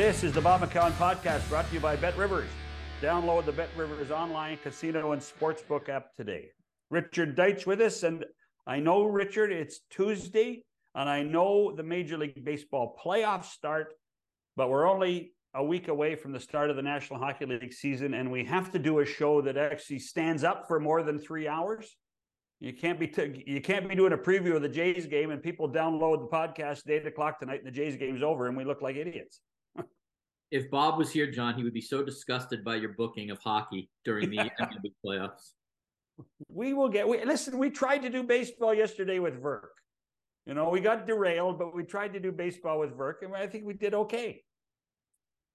This is the Bob McCown Podcast brought to you by Bet Rivers. Download the Bet Rivers online casino and sportsbook app today. Richard Deitsch with us. And I know, Richard, it's Tuesday, and I know the Major League Baseball playoffs start, but we're only a week away from the start of the National Hockey League season, and we have to do a show that actually stands up for more than three hours. You can't be t- you can't be doing a preview of the Jays game and people download the podcast at eight o'clock tonight and the Jays game's over and we look like idiots if Bob was here, John, he would be so disgusted by your booking of hockey during the MLB playoffs. We will get. We listen. We tried to do baseball yesterday with Verk. You know, we got derailed, but we tried to do baseball with Verk, and I think we did okay.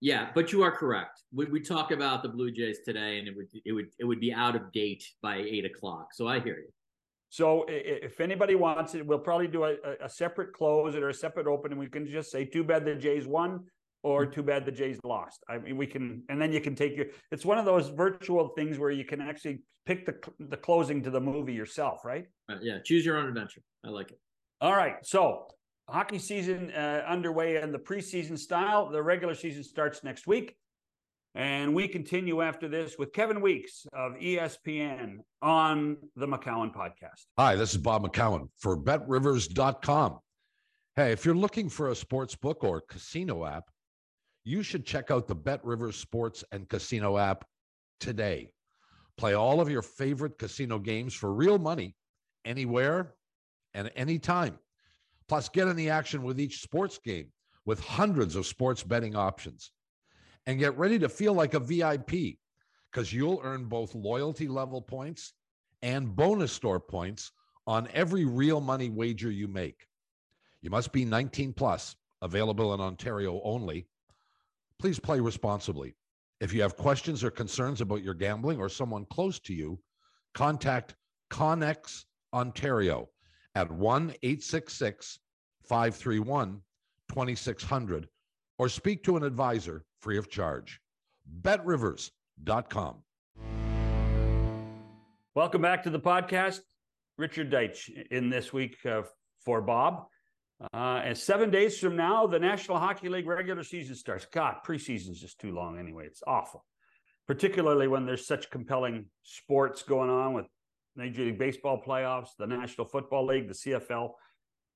Yeah, but you are correct. We we talk about the Blue Jays today, and it would it would it would be out of date by eight o'clock. So I hear you. So if anybody wants it, we'll probably do a, a separate close or a separate open, and we can just say, "Too bad the Jays won." Or too bad the Jays lost. I mean, we can, and then you can take your. It's one of those virtual things where you can actually pick the the closing to the movie yourself, right? Uh, yeah, choose your own adventure. I like it. All right, so hockey season uh, underway in the preseason style. The regular season starts next week. And we continue after this with Kevin Weekes of ESPN on the McCown podcast. Hi, this is Bob McCown for betrivers.com. Hey, if you're looking for a sports book or casino app, you should check out the Bet Rivers Sports and Casino app today. Play all of your favorite casino games for real money anywhere and anytime. Plus, get in the action with each sports game with hundreds of sports betting options. And get ready to feel like a VIP because you'll earn both loyalty level points and bonus store points on every real money wager you make. You must be 19 plus, available in Ontario only. Please play responsibly. If you have questions or concerns about your gambling or someone close to you, contact Connex Ontario at 1 866 531 2600 or speak to an advisor free of charge. BetRivers.com. Welcome back to the podcast. Richard Deitsch in this week uh, for Bob. Uh, and seven days from now, the National Hockey League regular season starts. God, preseason is just too long anyway. It's awful, particularly when there's such compelling sports going on with Major League Baseball playoffs, the National Football League, the CFL.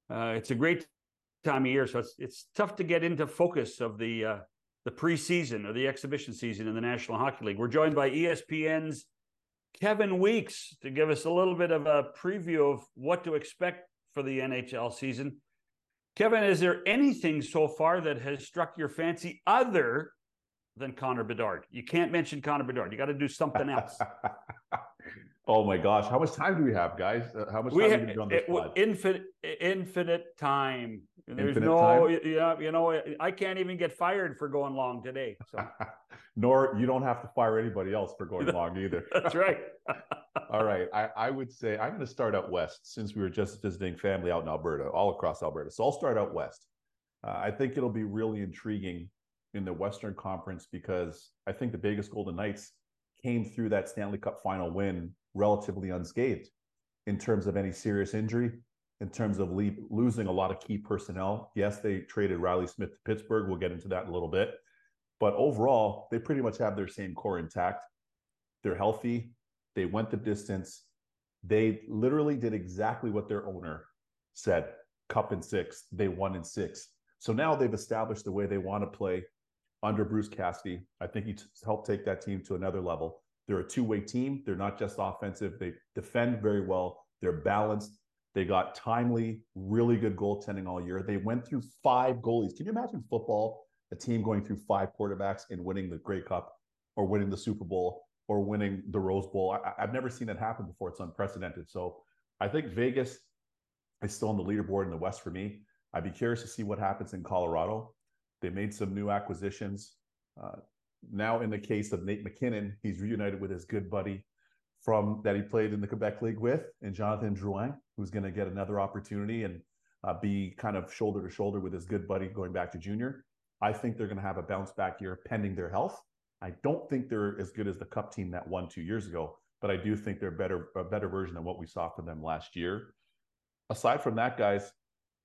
Uh, it's a great time of year, so it's it's tough to get into focus of the uh, the preseason or the exhibition season in the National Hockey League. We're joined by ESPN's Kevin Weekes to give us a little bit of a preview of what to expect for the NHL season. Kevin, is there anything so far that has struck your fancy other than Connor Bedard? You can't mention Connor Bedard. You got to do something else. oh my gosh, how much time do we have, guys? Uh, how much time do we time have, on this it, infinite infinite time. There's infinite no, time? yeah, you know, I can't even get fired for going long today. So. Nor you don't have to fire anybody else for going long either. That's right. all right. I, I would say I'm going to start out west since we were just visiting family out in Alberta, all across Alberta. So I'll start out west. Uh, I think it'll be really intriguing in the Western Conference because I think the Vegas Golden Knights came through that Stanley Cup final win relatively unscathed in terms of any serious injury, in terms of le- losing a lot of key personnel. Yes, they traded Reilly Smith to Pittsburgh. We'll get into that in a little bit. But overall, they pretty much have their same core intact. They're healthy. They went the distance. They literally did exactly what their owner said cup in six. They won in six. So now they've established the way they want to play under Bruce Cassidy. I think he helped take that team to another level. They're a two way team. They're not just offensive, they defend very well. They're balanced. They got timely, really good goaltending all year. They went through five goalies. Can you imagine football, a team going through five quarterbacks and winning the Grey Cup or winning the Super Bowl or winning the Rose Bowl. I, have never seen that happen before. It's unprecedented. So I think Vegas is still on the leaderboard in the West for me. I'd be curious to see what happens in Colorado. They made some new acquisitions. Uh, now, in the case of Nate MacKinnon, he's reunited with his good buddy from that he played in the Quebec League with, and Jonathan Drouin, who's going to get another opportunity and uh, be kind of shoulder to shoulder with his good buddy going back to junior. I think they're going to have a bounce back year pending their health. I don't think they're as good as the Cup team that won two years ago, but I do think they're better a better version than what we saw from them last year. Aside from that, guys,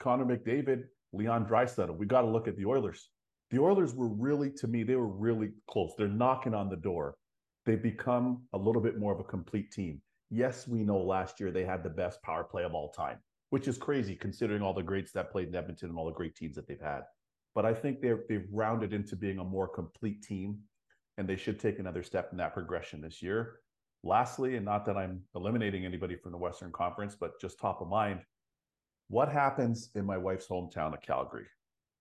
Connor McDavid, Leon Draisaitl, we got to look at the Oilers. The Oilers were really, to me, they were really close. They're knocking on the door. They've become a little bit more of a complete team. Yes, we know last year they had the best power play of all time, which is crazy considering all the greats that played in Edmonton and all the great teams that they've had. But I think they've they've rounded into being a more complete team, and they should take another step in that progression this year. Lastly, and not that I'm eliminating anybody from the Western Conference, but just top of mind, what happens in my wife's hometown of Calgary?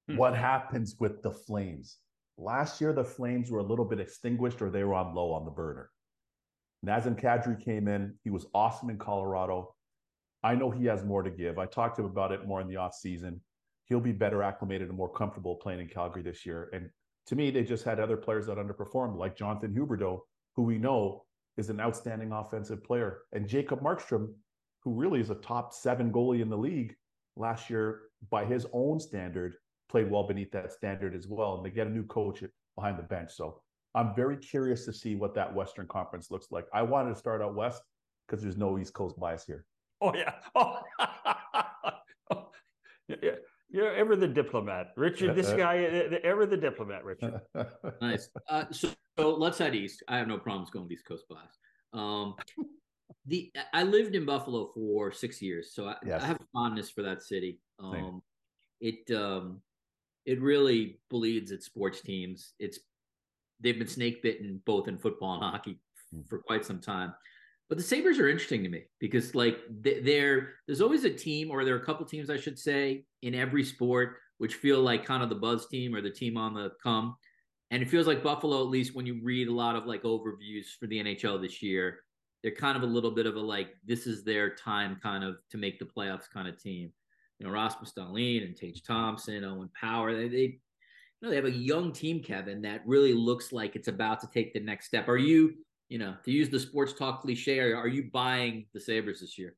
Hmm. What happens with the Flames? Last year, the Flames were a little bit extinguished or they were on low on the burner. Nazem Kadri came in. He was awesome in Colorado. I know he has more to give. I talked to him about it more in the off season. He'll be better acclimated and more comfortable playing in Calgary this year. And to me, they just had other players that underperformed, like Jonathan Huberdeau, who we know is an outstanding offensive player, and Jacob Markstrom, who really is a top seven goalie in the league last year by his own standard, played well beneath that standard as well. And they get a new coach behind the bench. So I'm very curious to see what that Western Conference looks like. I wanted to start out West because there's no East Coast bias here. Oh yeah. Oh. yeah. You're ever the diplomat, Richard. This guy, ever the diplomat, Richard. nice. Uh, so, so let's head east. I have no problems going East Coast bias. Um, the I lived in Buffalo for six years, so I, yes. I have fondness for that city. Um, it um, it really bleeds its sports teams. It's they've been snake bitten both in football and hockey mm. for quite some time. But the Sabres are interesting to me because like they're there's always a team or there are a couple teams I should say in every sport which feel like kind of the buzz team or the team on the come. And it feels like Buffalo, at least when you read a lot of like overviews for the NHL this year, they're kind of a little bit of a like this is their time kind of to make the playoffs kind of team. You know, Rasmus Dahlin and Tage Thompson, Owen Power, they, they you know they have a young team, Kevin, that really looks like it's about to take the next step. Are you, you know, to use the sports talk cliche, are, are you buying the Sabres this year?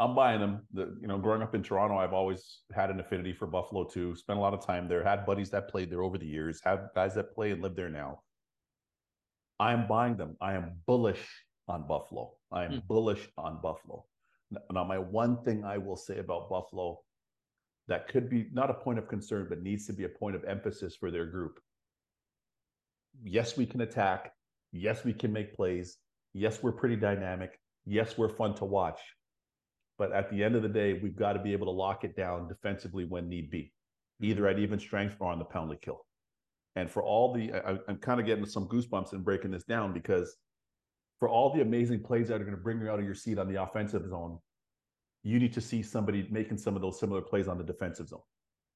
I'm buying them. The, you know, growing up in Toronto, I've always had an affinity for Buffalo too. Spent a lot of time there. Had buddies that played there over the years. Have guys that play and live there now. I am buying them. I am bullish on Buffalo. I am mm. bullish on Buffalo. Now, my one thing I will say about Buffalo that could be not a point of concern, but needs to be a point of emphasis for their group. Yes, we can attack. Yes, we can make plays. Yes, we're pretty dynamic. Yes, we're fun to watch. But at the end of the day, we've got to be able to lock it down defensively when need be, either mm-hmm. at even strength or on the penalty kill. And for all the, I, am kind of getting some goosebumps and breaking this down because for all the amazing plays that are going to bring you out of your seat on the offensive zone, you need to see somebody making some of those similar plays on the defensive zone,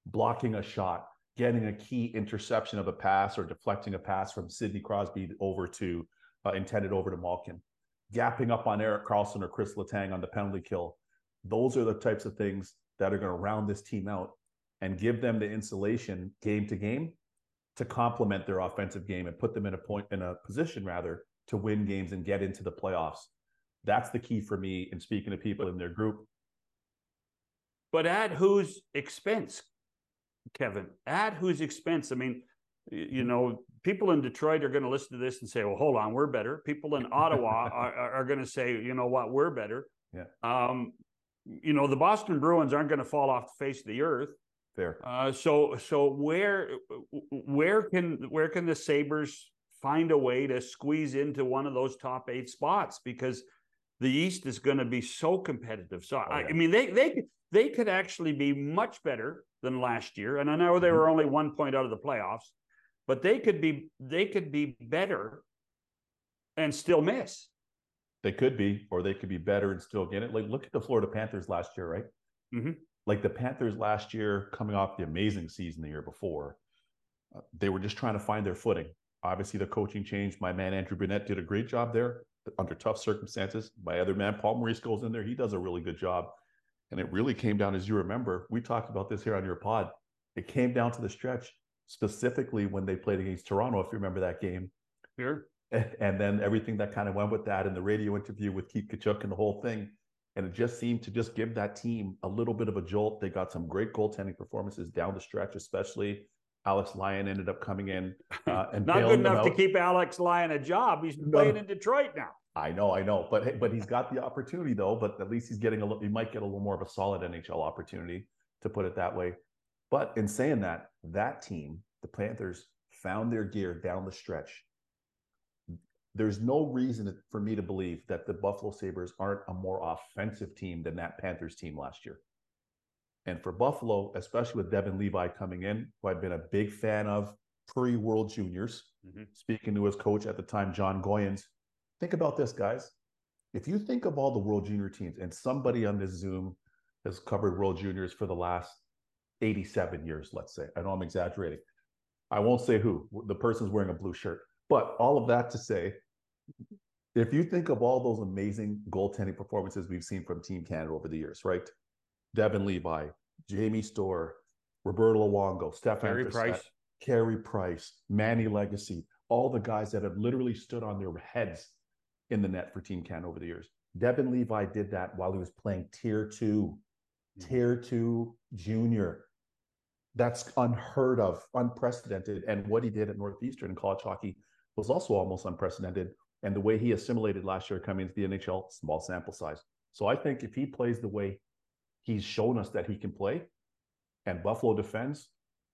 blocking a shot, getting a key interception of a pass or deflecting a pass from Sidney Crosby over to uh, intended over to Malkin, gapping up on Erik Karlsson or Chris Letang on the penalty kill. Those are the types of things that are going to round this team out and give them the insulation game to game to complement their offensive game and put them in a point in a position rather to win games and get into the playoffs. That's the key for me in speaking to people in their group. But at whose expense, Kevin? At whose expense? I mean, you know, people in Detroit are going to listen to this and say, well, hold on, we're better. People in Ottawa are, are going to say, you know what, we're better. Yeah. Um, you know, the Boston Bruins aren't going to fall off the face of the earth. Fair. Uh, so, so where, where can, where can the Sabres find a way to squeeze into one of those top eight spots because the East is going to be so competitive. So oh, I, yeah. I, mean, they they they could actually be much better than last year. And I know they mm-hmm. were only one point out of the playoffs, but they could be they could be better and still miss. They could be, or they could be better and still get it. Like look at the Florida Panthers last year, right? Mm-hmm. Like the Panthers last year, coming off the amazing season the year before, uh, they were just trying to find their footing. Obviously, the coaching changed. My man Andrew Brunette did a great job there under tough circumstances. My other man Paul Maurice goes in there; he does a really good job. And it really came down, as you remember, we talked about this here on your pod. It came down to the stretch, specifically when they played against Toronto. If you remember that game, sure. And then everything that kind of went with that, and the radio interview with Keith Tkachuk and the whole thing. And it just seemed to just give that team a little bit of a jolt. They got some great goaltending performances down the stretch, especially Alex Lyon ended up coming in uh, and not good enough to keep Alex Lyon a job. He's no. playing in Detroit now. I know, I know, but but he's got the opportunity though. But at least he's getting a little. He might get a little more of a solid NHL opportunity, to put it that way. But in saying that, that team, the Panthers, found their gear down the stretch. There's no reason for me to believe that the Buffalo Sabres aren't a more offensive team than that Panthers team last year. And for Buffalo, especially with Devon Levi coming in, who I've been a big fan of pre World Juniors, mm-hmm. speaking to his coach at the time, John Goyens, think about this, guys. If you think of all the World Junior teams, and somebody on this Zoom has covered World Juniors for the last 87 years, let's say. I know I'm exaggerating. I won't say who. The person's wearing a blue shirt. But all of that to say, if you think of all those amazing goaltending performances we've seen from Team Canada over the years, right? Devon Levi, Jamie Storr, Roberto Luongo, Stefan Carey Price, Carey Price, Manny Legace, all the guys that have literally stood on their heads in the net for Team Canada over the years. Devon Levi did that while he was playing tier two, mm-hmm. tier two junior. That's unheard of, unprecedented. And what he did at Northeastern in college hockey was also almost unprecedented. And the way he assimilated last year coming into the NHL, small sample size. So I think if he plays the way he's shown us that he can play and Buffalo defends,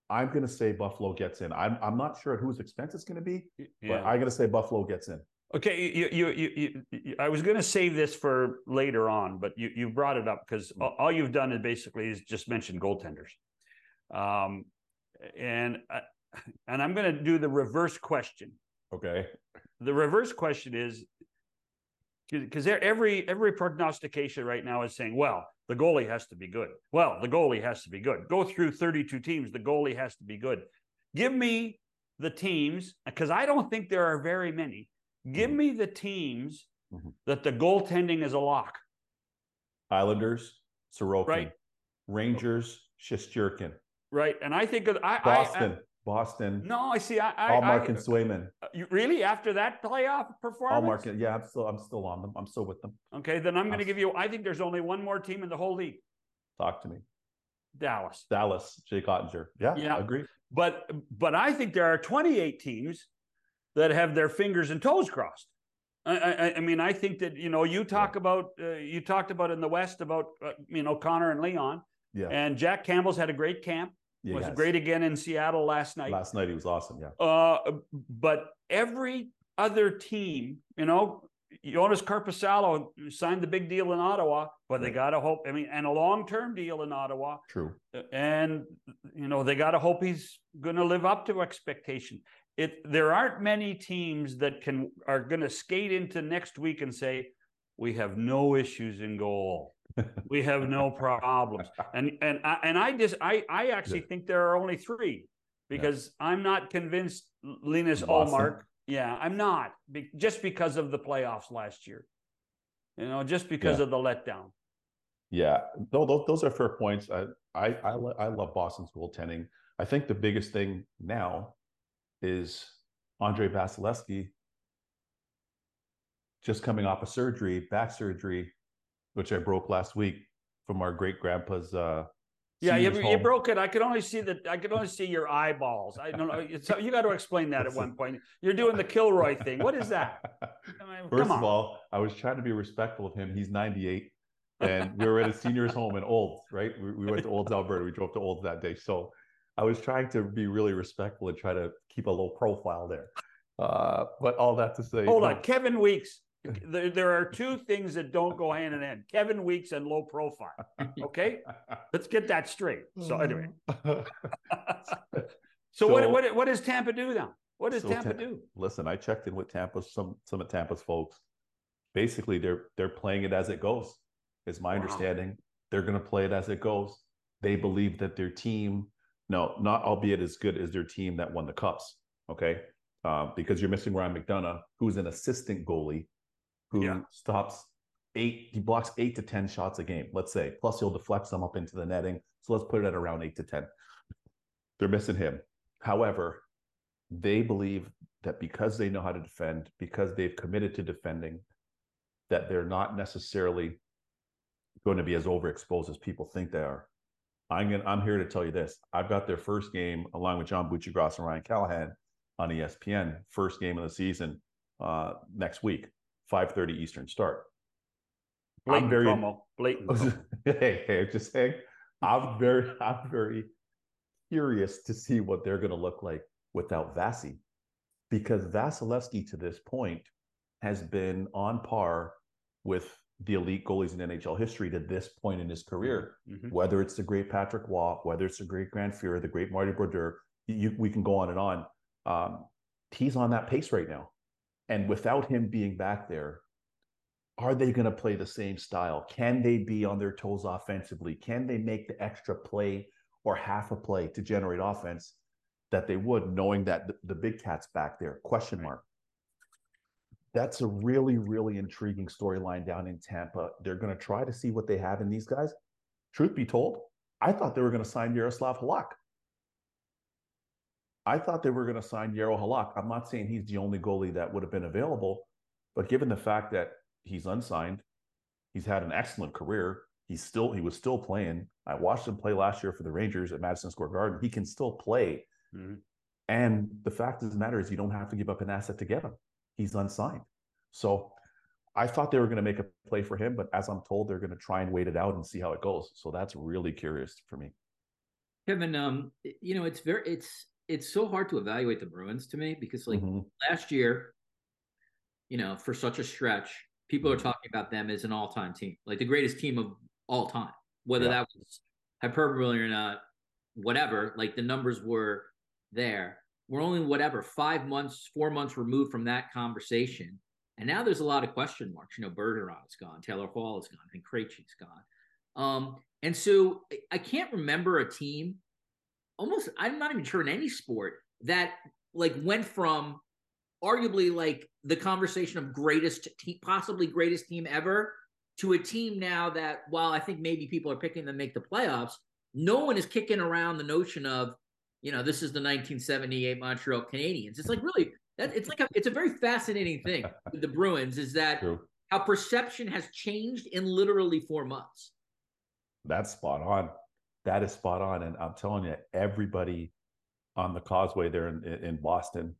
I'm going to say Buffalo gets in. I'm, I'm not sure at whose expense it's going to be, yeah. but I'm going to say Buffalo gets in. Okay, you, you, you, you, I was going to save this for later on, but you, you brought it up because mm. all you've done is basically is just mention goaltenders. Um, and uh, and I'm going to do the reverse question. Okay. The reverse question is because every every prognostication right now is saying, well, the goalie has to be good. Well, the goalie has to be good. Go through 32 teams, the goalie has to be good. Give me the teams because I don't think there are very many. Give mm-hmm. me the teams mm-hmm. that the goaltending is a lock. Islanders, Sorokin, right. Rangers, Shesterkin, right? And I think of I, Boston. I, I, Boston. No, I see. I, I Ullmark and Swayman. Uh, you, really? After that playoff performance? Ullmark. Yeah, I'm still. I'm still on them. I'm still with them. Okay, then I'm going to give you. I think there's only one more team in the whole league. Talk to me. Dallas. Dallas. Jake Oettinger. Yeah. Yeah. I agree. But but I think there are 28 teams that have their fingers and toes crossed. I, I, I mean, I think that you know you talk yeah. about uh, you talked about in the West about uh, you know Connor and Leon. Yeah. And Jack Campbell's had a great camp. Yeah, was great again in Seattle last night. Last night he was awesome. Yeah. Uh, but every other team, you know, Joonas Korpisalo signed the big deal in Ottawa, but they got to hope. I mean, and a long term deal in Ottawa. True. And you know they got to hope he's going to live up to expectation. It there aren't many teams that can are going to skate into next week and say we have no issues in goal we have no problems. And and I, and I just I I actually think there are only three because yeah. I'm not convinced Linus Ullmark. Yeah, I'm not be, just because of the playoffs last year. You know, just because yeah. of the letdown. Yeah, no, those, those are fair points. I I I, I love Boston's goaltending. I think the biggest thing now is Andrei Vasilevskiy just coming off a surgery, back surgery, which I broke last week from our great grandpa's. Uh, yeah, you, you, broke it. I could only see that. I could only see your eyeballs. I don't know. So you got to explain that at one point. You're doing the Kilroy thing. What is that? I mean, First of all, I was trying to be respectful of him. He's 98, and we were at a seniors' home in Olds, right? We, we went to Olds, Alberta. We drove to Olds that day, so I was trying to be really respectful and try to keep a low profile there. Uh, but all that to say, hold on, Kevin Weekes there, there are two things that don't go hand in hand Kevin Weekes and low profile. Okay. Let's get that straight. So, anyway. so, so, what, what, what does Tampa do now? What does so Tampa do? Listen, I checked in with Tampa, some some of Tampa's folks. Basically, they're they're playing it as it goes. Is my wow. understanding. They're going to play it as it goes. They believe that their team, no, not albeit as good as their team that won the cups. Okay, uh, because you're missing Ryan McDonagh, who's an assistant goalie who yeah. stops eight, he blocks eight to 10 shots a game, let's say. Plus, he'll deflect some up into the netting. So let's put it at around eight to 10. They're missing him. However, they believe that because they know how to defend, because they've committed to defending, that they're not necessarily going to be as overexposed as people think they are. I'm gonna, I'm here to tell you this. I've got their first game along with John Buccigross and Ryan Callahan on ESPN, first game of the season uh, next week. 5:30 Eastern start. Blatant I'm very promo. Blatant. hey, hey, just saying. I'm very, I'm very curious to see what they're going to look like without Vasi, because Vasilevskiy to this point has been on par with the elite goalies in NHL history to this point in his career. Mm-hmm. Whether it's the great Patrick Roy, whether it's the great Grant Fuhr, the great Marty Brodeur, you, we can go on and on. Um, he's on that pace right now, and without him being back there, are they going to play the same style? Can they be on their toes offensively? Can they make the extra play or half a play to generate offense that they would, knowing that the, the big cat's back there? Question mark. That's a really, really intriguing storyline down in Tampa. They're going to try to see what they have in these guys. Truth be told, I thought they were going to sign Yaroslav Halak. I thought they were going to sign Yaro Halak. I'm not saying he's the only goalie that would have been available, but given the fact that he's unsigned, he's had an excellent career. He's still he was still playing. I watched him play last year for the Rangers at Madison Square Garden. He can still play. Mm-hmm. And the fact of the matter is you don't have to give up an asset to get him. He's unsigned. So I thought they were going to make a play for him, but as I'm told, they're going to try and wait it out and see how it goes. So that's really curious for me. Kevin, um, you know, it's very it's it's so hard to evaluate the Bruins to me because like mm-hmm. last year, you know, for such a stretch, people are mm-hmm. talking about them as an all-time team, like the greatest team of all time. Whether yeah. that was hyperbole or not, whatever, like the numbers were there. We're only whatever five months, four months removed from that conversation, and now there's a lot of question marks. You know, Bergeron is gone, Taylor Hall is gone, and Krejci's gone. Um, and so I can't remember a team almost I'm not even sure in any sport that like went from arguably like the conversation of greatest team, possibly greatest team ever to a team now that while I think maybe people are picking them to make the playoffs, no one is kicking around the notion of, you know, this is the 1978 Montreal Canadiens. It's like really that it's like a, it's a very fascinating thing with the Bruins is that True. how perception has changed in literally four months. That's spot on that is spot on. And I'm telling you, everybody on the causeway there in, in Boston,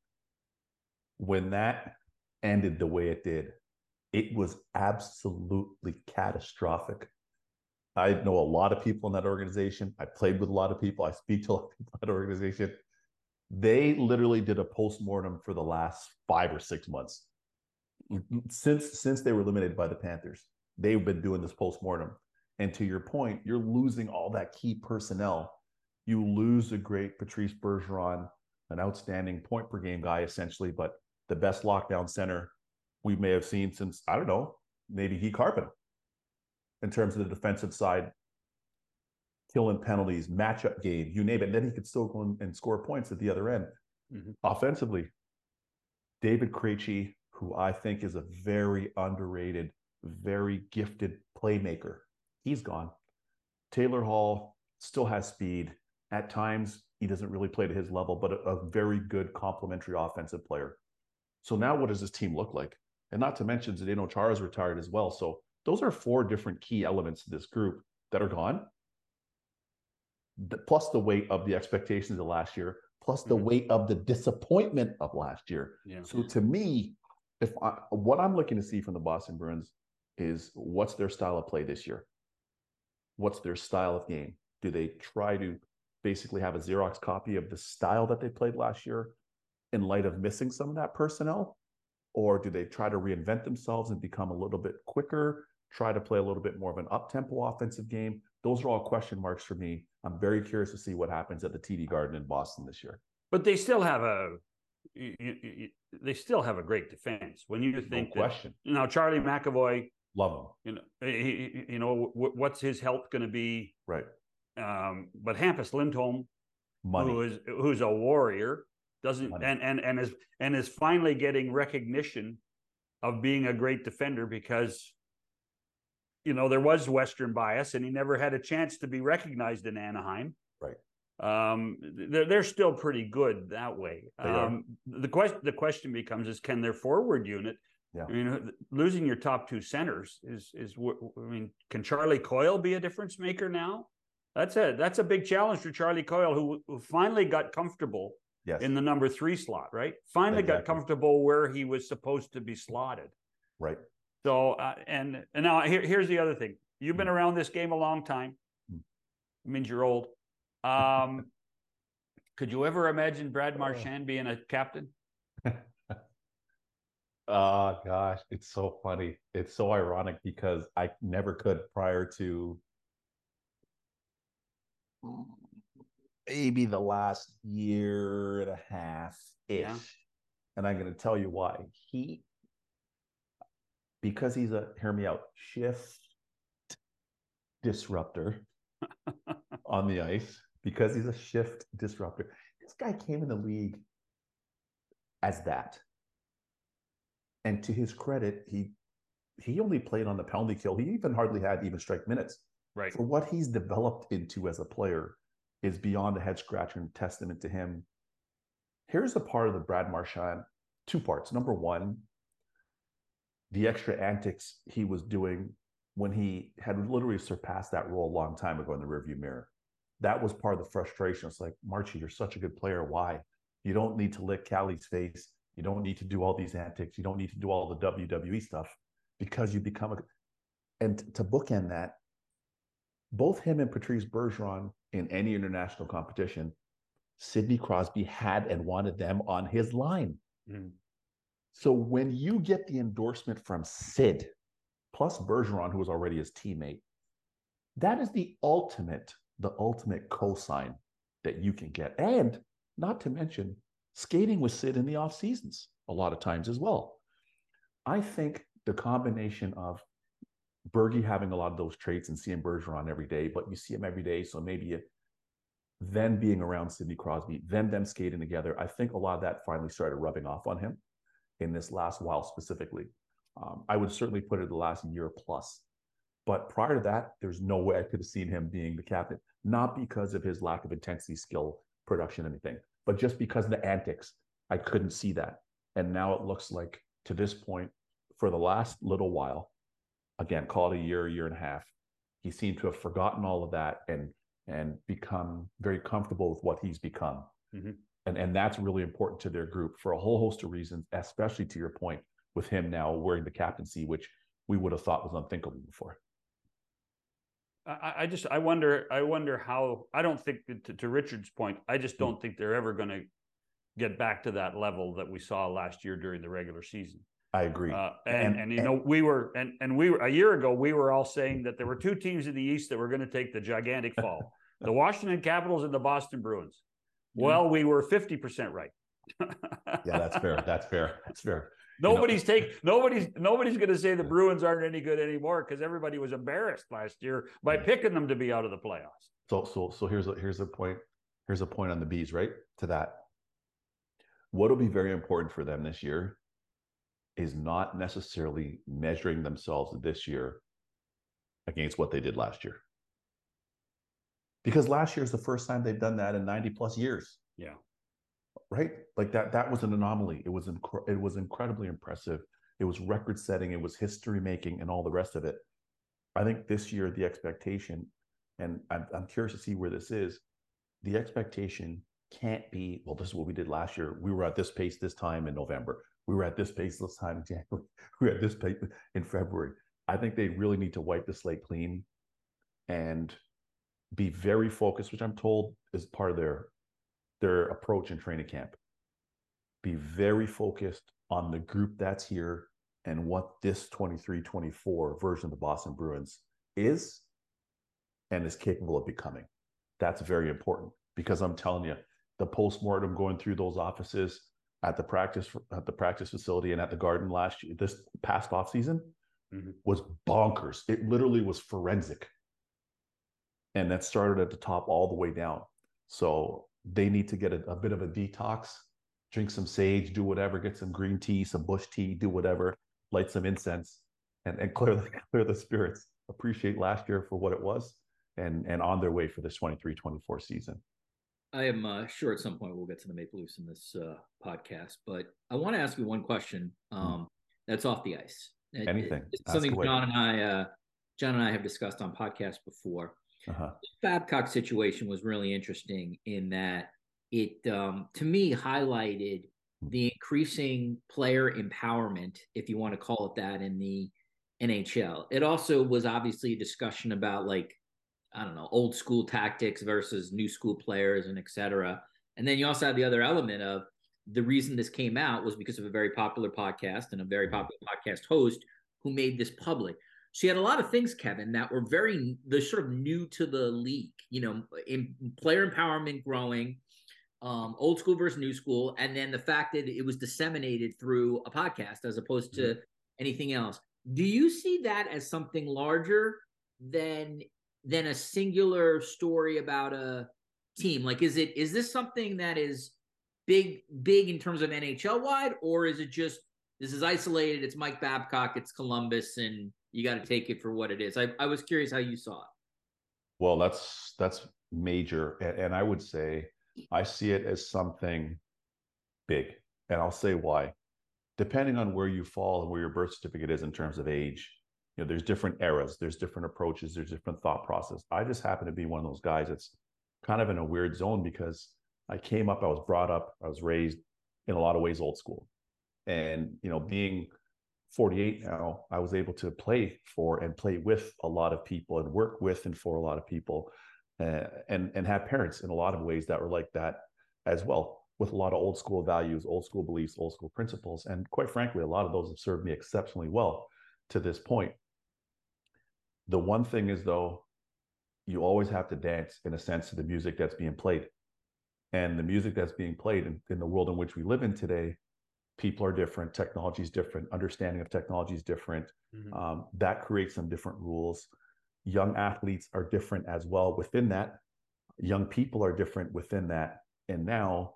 when that ended the way it did, it was absolutely catastrophic. I know a lot of people in that organization. I played with a lot of people. I speak to a lot of people in that organization. They literally did a post-mortem for the last five or six months. Since since they were eliminated by the Panthers, they've been doing this post-mortem. And to your point, you're losing all that key personnel. You lose a great Patrice Bergeron, an outstanding point per game guy, essentially, but the best lockdown center we may have seen since, I don't know, maybe he Carpenter in terms of the defensive side, killing penalties, matchup game, you name it. And then he could still go and score points at the other end. Mm-hmm. Offensively, David Krejci, who I think is a very underrated, very gifted playmaker he's gone. Taylor Hall still has speed. At times, he doesn't really play to his level, but a, a very good complementary offensive player. So now, what does this team look like? And not to mention, Zdeno Chara is retired as well. So those are four different key elements of this group that are gone. The, plus the weight of the expectations of last year, plus the mm-hmm. weight of the disappointment of last year. Yeah. So to me, if I, what I'm looking to see from the Boston Bruins is what's their style of play this year? What's their style of game? Do they try to basically have a Xerox copy of the style that they played last year in light of missing some of that personnel? Or do they try to reinvent themselves and become a little bit quicker, try to play a little bit more of an up tempo offensive game? Those are all question marks for me. I'm very curious to see what happens at the TD Garden in Boston this year. But they still have a you, you, they still have a great defense. When you think no question. That, you know, Charlie McAvoy Love him. You know, he, you know what's his health going to be? Right. Um, but Hampus Lindholm, Money. who is who's a warrior, doesn't Money. and and and is and is finally getting recognition of being a great defender because you know there was Western bias and he never had a chance to be recognized in Anaheim. Right. Um, they're they're still pretty good that way. Um, the question the question becomes is can their forward unit yeah. I mean, losing your top two centers is is. I mean, can Charlie Coyle be a difference maker now? That's a that's a big challenge for Charlie Coyle, who, who finally got comfortable yes. in the number three slot. Right, finally exactly. got comfortable where he was supposed to be slotted. Right. So, uh, and and now here, here's the other thing. You've been mm. around this game a long time. Mm. It means you're old. Um, Could you ever imagine Brad Marchand being a captain? oh gosh, it's so funny. It's so ironic because I never could prior to maybe the last year and a half ish. Yeah. And I'm going to tell you why. He, because he's a, hear me out, shift disruptor on the ice, because he's a shift disruptor. This guy came in the league as that. And to his credit, he he only played on the penalty kill. He even hardly had even strike minutes. Right. For what he's developed into as a player is beyond a head scratcher and testament to him. Here's a part of the Brad Marchand, two parts. Number one, the extra antics he was doing when he had literally surpassed that role a long time ago in the rearview mirror. That was part of the frustration. It's like, Marchie, you're such a good player. Why? You don't need to lick Callie's face. You don't need to do all these antics. You don't need to do all the WWE stuff because you become a. And to bookend that, both him and Patrice Bergeron in any international competition, Sidney Crosby had and wanted them on his line. Mm. So when you get the endorsement from Sid, plus Bergeron, who was already his teammate, that is the ultimate, the ultimate cosign that you can get. And not to mention skating with Sid in the off seasons a lot of times as well. I think the combination of Bergie having a lot of those traits and seeing Bergeron every day, but you see him every day. So maybe then being around Sidney Crosby, then them skating together, I think a lot of that finally started rubbing off on him in this last while specifically. Um, I would certainly put it the last year plus. But prior to that, there's no way I could have seen him being the captain, not because of his lack of intensity, skill, production, anything, but just because of the antics. I couldn't see that. And now it looks like to this point, for the last little while, again, call it a year, year and a half, he seemed to have forgotten all of that and and become very comfortable with what he's become. Mm-hmm. And, and that's really important to their group for a whole host of reasons, especially to your point with him now wearing the captaincy, which we would have thought was unthinkable before. I, I just I wonder I wonder how I don't think to, to Richard's point I just don't mm-hmm. think they're ever going to get back to that level that we saw last year during the regular season. I agree. Uh, and, and, and you and, know we were and and we were a year ago we were all saying that there were two teams in the East that were going to take the gigantic fall: the Washington Capitals and the Boston Bruins. Well, we were fifty percent right. yeah, that's fair. That's fair. That's fair. Nobody's you know, take nobody's nobody's going to say the Bruins aren't any good anymore because everybody was embarrassed last year by picking them to be out of the playoffs. So so so here's a here's a point here's a point on the bees right to that. What will be very important for them this year is not necessarily measuring themselves this year against what they did last year. Because last year is the first time they've done that in 90 plus years. Yeah. Right? Like that that was an anomaly. It was inc- it was incredibly impressive. It was record setting, it was history making and all the rest of it. I think this year the expectation and I'm, I'm curious to see where this is. The expectation can't be, well, this is what we did last year. We were at this pace this time in November we were at this pace this time in January. We were at this pace in February. I think they really need to wipe the slate clean and be very focused, which I'm told is part of their their approach in training camp. Be very focused on the group that's here and what this 23-24 version of the Boston Bruins is and is capable of becoming. That's very important because I'm telling you, the postmortem going through those offices, at the practice at the practice facility and at the garden last year, this past off season mm-hmm. was bonkers. It literally was forensic. And that started at the top all the way down. So they need to get a, a bit of a detox, drink some sage, do whatever, get some green tea, some bush tea, do whatever, light some incense, and, and clear the clear the spirits. Appreciate last year for what it was and and on their way for this 23-24 season. I am uh, sure at some point we'll get to the Maple Leafs in this uh, podcast, but I want to ask you one question hmm. um, that's off the ice. Anything. It, it's something John and I, uh, John and I have discussed on podcasts before. Uh-huh. The Babcock situation was really interesting in that it, um, to me, highlighted hmm. the increasing player empowerment, if you want to call it that, in the NHL. It also was obviously a discussion about like I don't know, old school tactics versus new school players and et cetera. And then you also have the other element of the reason this came out was because of a very popular podcast and a very mm-hmm. popular podcast host who made this public. You had a lot of things, Kevin, that were very the sort of new to the league. You know, in player empowerment growing, um, old school versus new school, and then the fact that it was disseminated through a podcast as opposed to mm-hmm. anything else. Do you see that as something larger than than a singular story about a team? Like, is it is this something that is big big in terms of NHL wide, or is it just this is isolated? It's Mike Babcock, it's Columbus, and you got to take it for what it is. I, I was curious how you saw it. Well, that's that's major, and, and I would say I see it as something big, and I'll say why. Depending on where you fall and where your birth certificate is in terms of age, you know, there's different eras, there's different approaches, there's different thought process. I just happen to be one of those guys that's kind of in a weird zone because I came up, I was brought up, I was raised in a lot of ways old school. And, you know, being 48 now, I was able to play for and play with a lot of people and work with and for a lot of people uh, and, and have parents in a lot of ways that were like that as well, with a lot of old school values, old school beliefs, old school principles. And quite frankly, a lot of those have served me exceptionally well to this point. The one thing is, though, you always have to dance in a sense to the music that's being played. And the music that's being played in, in the world in which we live in today, people are different, technology is different, understanding of technology is different. Mm-hmm. Um, that creates some different rules. Young athletes are different as well within that. Young people are different within that. And now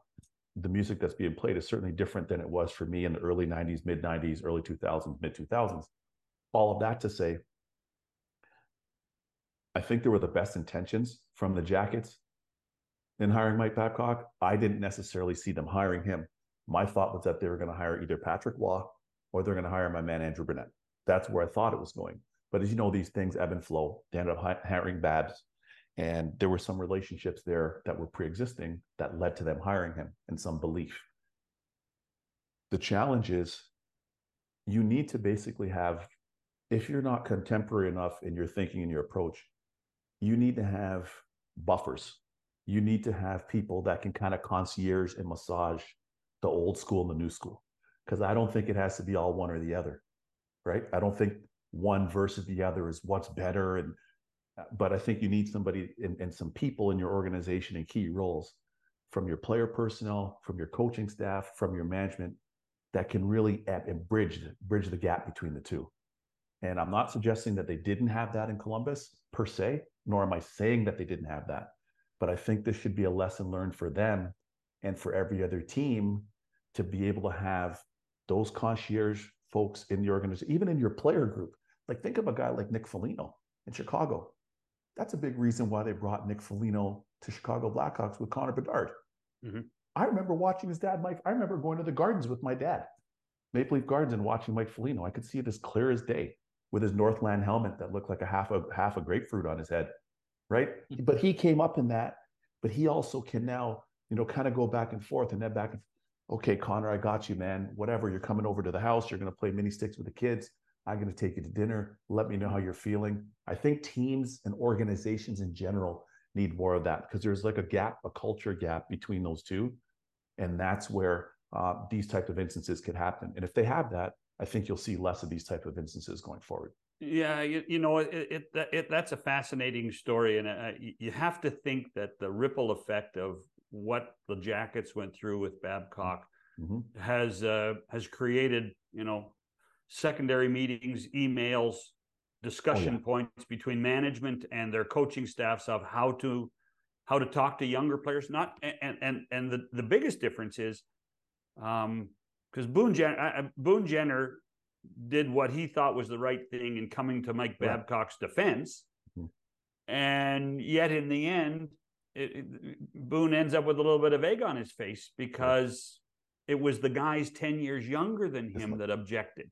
the music that's being played is certainly different than it was for me in the early 90s, mid 90s, early 2000s, mid 2000s. All of that to say, I think there were the best intentions from the Jackets in hiring Mike Babcock. I didn't necessarily see them hiring him. My thought was that they were going to hire either Patrick Waugh or they're going to hire my man Andrew Brunette. That's where I thought it was going. But as you know, these things ebb and flow. They ended up hiring Babs, and there were some relationships there that were pre-existing that led to them hiring him and some belief. The challenge is you need to basically have, if you're not contemporary enough in your thinking and your approach, you need to have buffers. You need to have people that can kind of concierge and massage the old school and the new school. Because I don't think it has to be all one or the other, right? I don't think one versus the other is what's better. And uh, but I think you need somebody and, and some people in your organization in key roles from your player personnel, from your coaching staff, from your management that can really add and bridge bridge the gap between the two. And I'm not suggesting that they didn't have that in Columbus per se, nor am I saying that they didn't have that. But I think this should be a lesson learned for them and for every other team to be able to have those concierge folks in the organization, even in your player group. Like think of a guy like Nick Foligno in Chicago. That's a big reason why they brought Nick Foligno to Chicago Blackhawks with Connor Bedard. Mm-hmm. I remember watching his dad, Mike. I remember going to the gardens with my dad, Maple Leaf Gardens, and watching Mike Foligno. I could see it as clear as day with his Northland helmet that looked like a half a half a grapefruit on his head, right? Mm-hmm. But he came up in that. But he also can now, you know, kind of go back and forth and then back and okay, Connor, I got you, man. Whatever, you're coming over to the house. You're going to play mini sticks with the kids. I'm going to take you to dinner. Let me know how you're feeling. I think teams and organizations in general need more of that because there's like a gap, a culture gap between those two. And that's where uh, these type of instances could happen. And if they have that, I think you'll see less of these type of instances going forward. Yeah, you, you know, it, it, it, that's a fascinating story, and uh, you have to think that the ripple effect of what the Jackets went through with Babcock mm-hmm. has uh, has created, you know, secondary meetings, emails, discussion oh, yeah. points between management and their coaching staffs of how to how to talk to younger players. Not and and and the the biggest difference is, um, because Boone Jenner, Boone Jenner did what he thought was the right thing in coming to Mike. Babcock's defense, mm-hmm. and yet in the end, it, it, Boone ends up with a little bit of egg on his face because it was the guys 10 years younger than him that objected.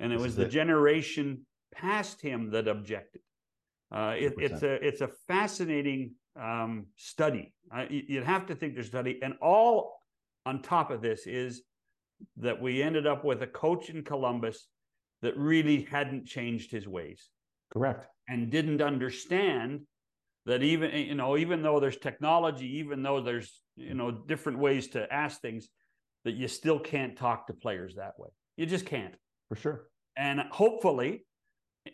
And it was the generation past him that objected. Uh, it, it's a it's a fascinating um, study. Uh, you'd have to think there's study, and all on top of this is that we ended up with a coach in Columbus that really hadn't changed his ways. Correct. And didn't understand that even you know even though there's technology even though there's you know different ways to ask things that you still can't talk to players that way. You just can't. For sure. And hopefully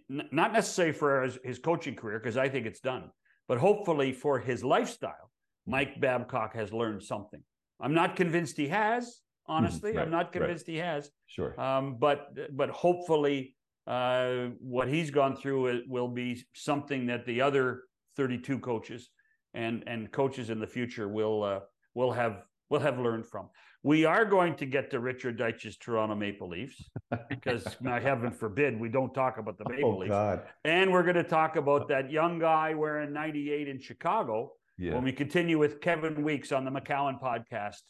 not necessarily for his, his coaching career because i think it's done but hopefully for his lifestyle mike babcock has learned something. I'm not convinced he has honestly. Right, i'm not convinced right. he has. Sure. Um, but but hopefully uh, what he's gone through will be something that the other 32 coaches and and coaches in the future will uh, will have will have learned from. We are going to get to Richard Deitsch's Toronto Maple Leafs because, now, heaven forbid, we don't talk about the Maple oh, Leafs. God. And we're going to talk about that young guy wearing 98 in Chicago yeah. when we continue with Kevin Weekes on the McCown podcast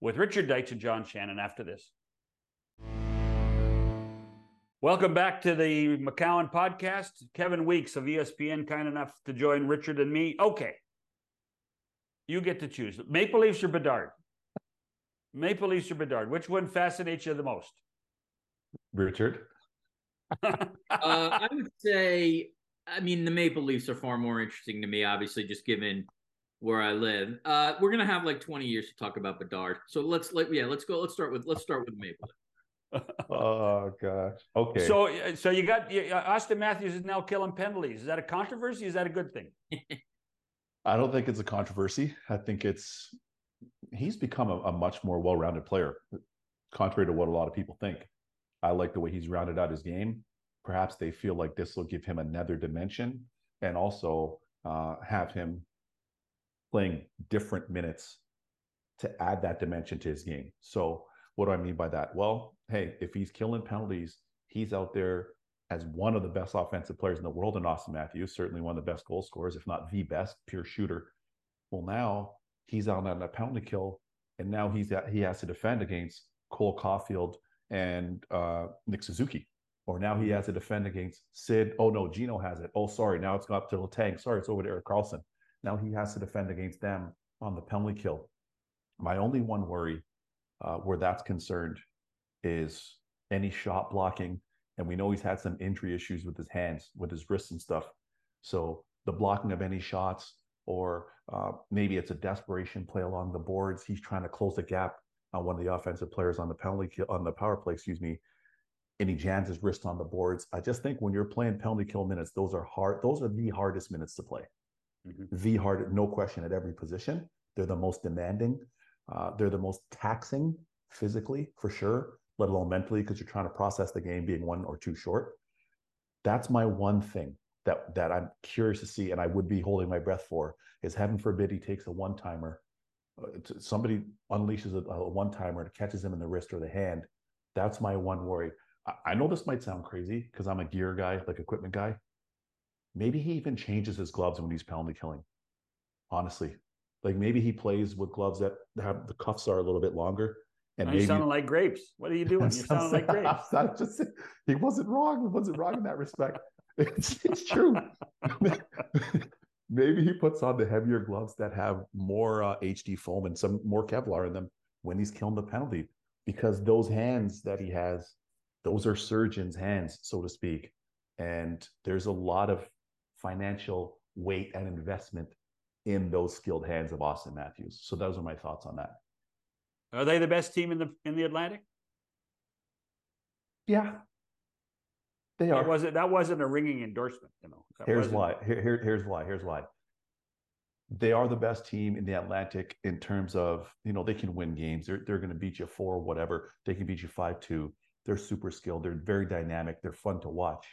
with Richard Deitch and John Shannon after this. Welcome back to the McCown podcast. Kevin Weekes of ESPN, kind enough to join Richard and me. Okay. You get to choose Maple Leafs or Bedard? Maple Leafs or Bedard? Which one fascinates you the most? Richard. uh, I would say, I mean, the Maple Leafs are far more interesting to me, obviously, just given where I live. Uh, we're gonna have like 20 years to talk about Bedard. So let's like yeah, let's go. Let's start with let's start with Maple oh gosh. Okay. So so you got you, Auston Matthews is now killing penalties. Is that a controversy? Is that a good thing? I don't think it's a controversy. I think it's he's become a, a much more well-rounded player, contrary to what a lot of people think. I like the way he's rounded out his game. Perhaps they feel like this will give him another dimension and also uh, have him playing different minutes to add that dimension to his game. So what do I mean by that? Well, hey, if he's killing penalties, he's out there as one of the best offensive players in the world in Auston Matthews, certainly one of the best goal scorers, if not the best pure shooter. Well, now he's out on a penalty kill, and now he's at, he has to defend against Cole Caufield and uh, Nick Suzuki. Or now he has to defend against Sid. Oh no, Gino has it. Oh, sorry. Now it's gone up to Letang. Sorry, it's over to Erik Karlsson. Now he has to defend against them on the penalty kill. My only one worry uh, where that's concerned is any shot blocking. And we know he's had some injury issues with his hands, with his wrists and stuff. So the blocking of any shots, or uh, maybe it's a desperation play along the boards. He's trying to close the gap on one of the offensive players on the penalty kill, on the power play, excuse me, and he jams his wrist on the boards. I just think when you're playing penalty kill minutes, those are hard. Those are the hardest minutes to play. Mm-hmm. The hard, no question, at every position. They're the most demanding. Uh, they're the most taxing physically, for sure, let alone mentally, because you're trying to process the game being one or two short. That's my one thing that that I'm curious to see, and I would be holding my breath for. Is heaven forbid he takes a one timer, uh, somebody unleashes a, a one timer and catches him in the wrist or the hand. That's my one worry. I, I know this might sound crazy because I'm a gear guy, like equipment guy. Maybe he even changes his gloves when he's penalty killing. Honestly, like maybe he plays with gloves that have the cuffs are a little bit longer. And you sounding like grapes. What are you doing? You sound like grapes. I just he wasn't wrong. He wasn't wrong in that respect. It's, it's true. maybe he puts on the heavier gloves that have more uh, HD foam and some more Kevlar in them when he's killing the penalty, because those hands that he has, those are surgeons' hands, so to speak. And there's a lot of financial weight and investment in those skilled hands of Auston Matthews. So those are my thoughts on that. Are they the best team in the in the Atlantic? Yeah, they are. That wasn't that wasn't a ringing endorsement, you know. That here's why. Here, here, here's why. Here's why. They are the best team in the Atlantic in terms of you know they can win games. They're they're going to beat you four whatever. They can beat you five two. They're super skilled. They're very dynamic. They're fun to watch.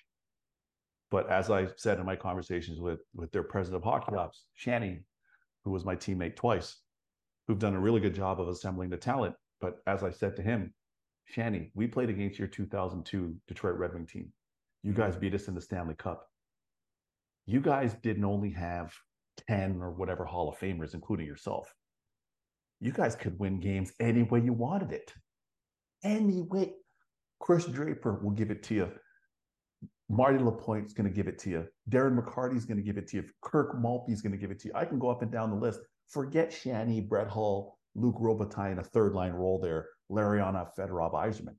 But as I said in my conversations with with their president of hockey ops, Shanny, who was my teammate twice, who've done a really good job of assembling the talent. But as I said to him, Shanny, we played against your 2002 Detroit Red Wing team. You guys beat us in the Stanley Cup. You guys didn't only have 10 or whatever Hall of Famers, including yourself. You guys could win games any way you wanted it. Any way. Chris Draper will give it to you. Marty Lapointe's going to give it to you. Darren McCarty is going to give it to you. Kirk Maltby is going to give it to you. I can go up and down the list. Forget Shanny, Brett Hull, Luc Robitaille in a third line role there, Larionov, Fedorov, Yzerman,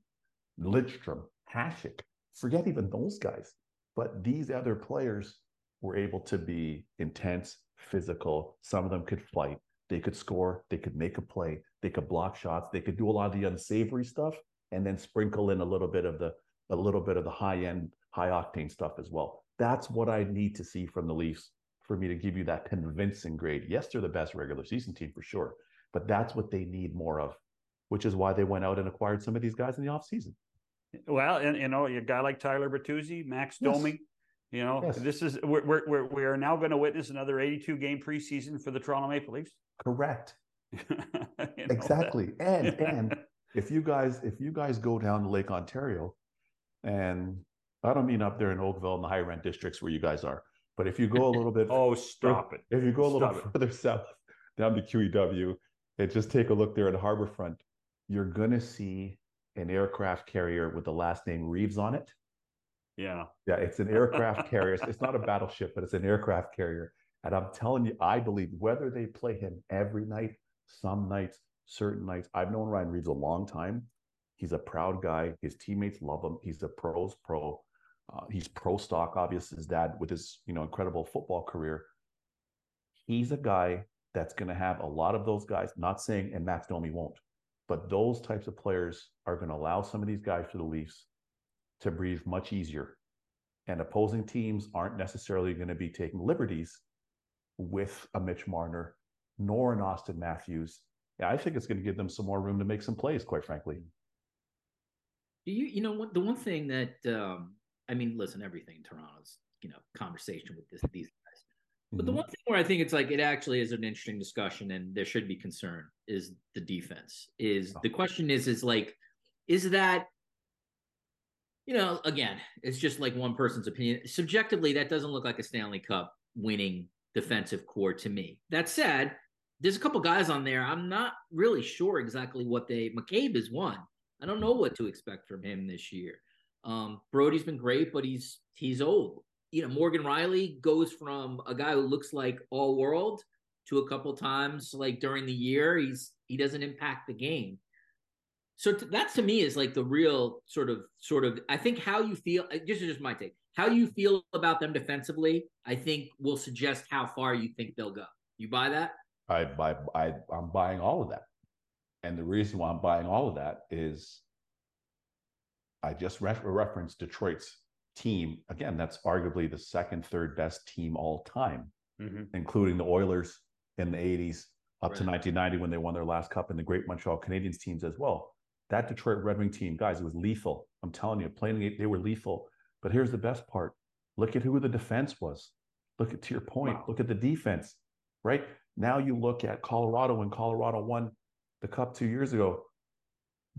Lidstrom, Hasek. Forget even those guys. But these other players were able to be intense, physical. Some of them could fight. They could score. They could make a play. They could block shots. They could do a lot of the unsavory stuff, and then sprinkle in a little bit of the a little bit of the high end, high octane stuff as well. That's what I need to see from the Leafs for me to give you that convincing grade. Yes, they're the best regular season team for sure, but that's what they need more of, which is why they went out and acquired some of these guys in the offseason. Well, and you know, a guy like Tyler Bertuzzi, Max yes. Domi, you know, yes. this is we're, we're we are now going to witness another 82 game preseason for the Toronto Maple Leafs. Correct. exactly. That. And and if you guys if you guys go down to Lake Ontario, and I don't mean up there in Oakville and the high rent districts where you guys are, but if you go a little bit, oh, stop it! If you go a little stop further it. south down to QEW, and just take a look there at Harborfront, you're gonna see an aircraft carrier with the last name Reaves on it. Yeah, yeah, it's an aircraft carrier. It's not a battleship, but it's an aircraft carrier. And I'm telling you, I believe whether they play him every night, some nights, certain nights. I've known Ryan Reaves a long time. He's a proud guy. His teammates love him. He's a pros pro. Uh, he's pro stock, obviously, his dad with his you know incredible football career. He's a guy that's going to have a lot of those guys. Not saying and Max Domi won't, but those types of players are going to allow some of these guys for the Leafs to breathe much easier. And opposing teams aren't necessarily going to be taking liberties with a Mitch Marner nor an Auston Matthews. Yeah, I think it's going to give them some more room to make some plays, quite frankly. You you know the one thing that um, I mean, listen, everything in Toronto's you know conversation with this, these guys, but mm-hmm. the one thing where I think it's like it actually is an interesting discussion and there should be concern is the defense. Is oh. the question is is like is that you know again it's just like one person's opinion subjectively that doesn't look like a Stanley Cup winning defensive core to me. That said, there's a couple guys on there. I'm not really sure exactly what they. McCabe is one. I don't know what to expect from him this year. Um, Brodie's been great, but he's he's old. You know, Morgan Rielly goes from a guy who looks like all world to a couple times like during the year he's he doesn't impact the game. So t- that to me is like the real sort of sort of I think how you feel. This is just my take. How you feel about them defensively, I think will suggest how far you think they'll go. You buy that? I buy. I I'm buying all of that, and the reason why I'm buying all of that is I just re- referenced Detroit's team again. That's arguably the second, third best team all time, mm-hmm. including the Oilers in the '80s up right. to 1990 when they won their last cup, and the great Montreal Canadiens teams as well. That Detroit Red Wing team, guys, it was lethal. I'm telling you, playing they were lethal. But here's the best part: look at who the defense was. Look at to your point. Wow. Look at the defense, right? Now you look at Colorado when Colorado won the cup two years ago.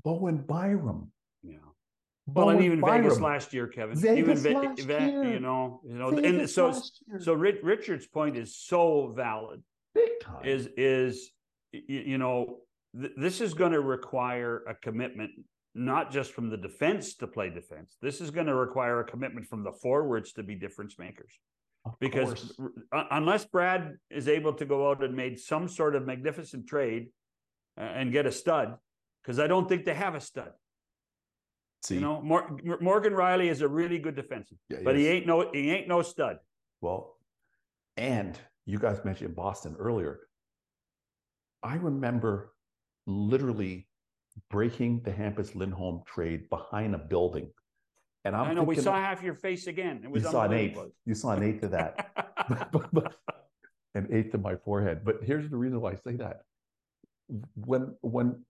Bowen Byram. Yeah. Well, and even Byram. Vegas last year, Kevin. Vegas even last Ve- year. you know, you know, Vegas and so so Richard's point is so valid. Big time. Is is you know th- this is going to require a commitment not just from the defense to play defense. This is going to require a commitment from the forwards to be difference makers. Of because course. unless Brad is able to go out and made some sort of magnificent trade uh, and get a stud, because I don't think they have a stud. See, you know, Mor- Morgan Rielly is a really good defenseman, yeah, but he ain't no he ain't no stud. Well, and you guys mentioned Boston earlier. I remember literally breaking the Hampus Lindholm trade behind a building. And I'm I know we saw half your face again. It was you saw an eighth. You saw an eighth of that. an eighth of my forehead. But here's the reason why I say that. When when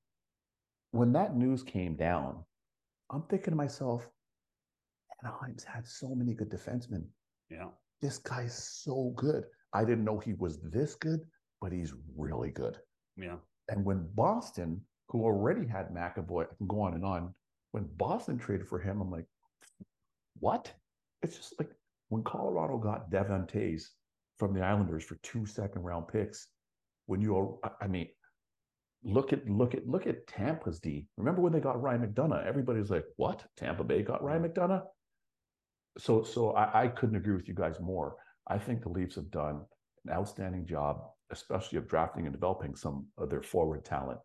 when that news came down, I'm thinking to myself, Anaheim's had so many good defensemen. Yeah. This guy's so good. I didn't know he was this good, but he's really good. Yeah. And when Boston who already had McAvoy. I can go on and on. When Boston traded for him, I'm like, what? It's just like when Colorado got Devon Toews from the Islanders for two second round picks. When you, all I mean, look at look at look at Tampa's D. Remember when they got Ryan McDonagh? Everybody's like, "What? Tampa Bay got Ryan McDonagh?" So, so I, I couldn't agree with you guys more. I think the Leafs have done an outstanding job, especially of drafting and developing some of their forward talent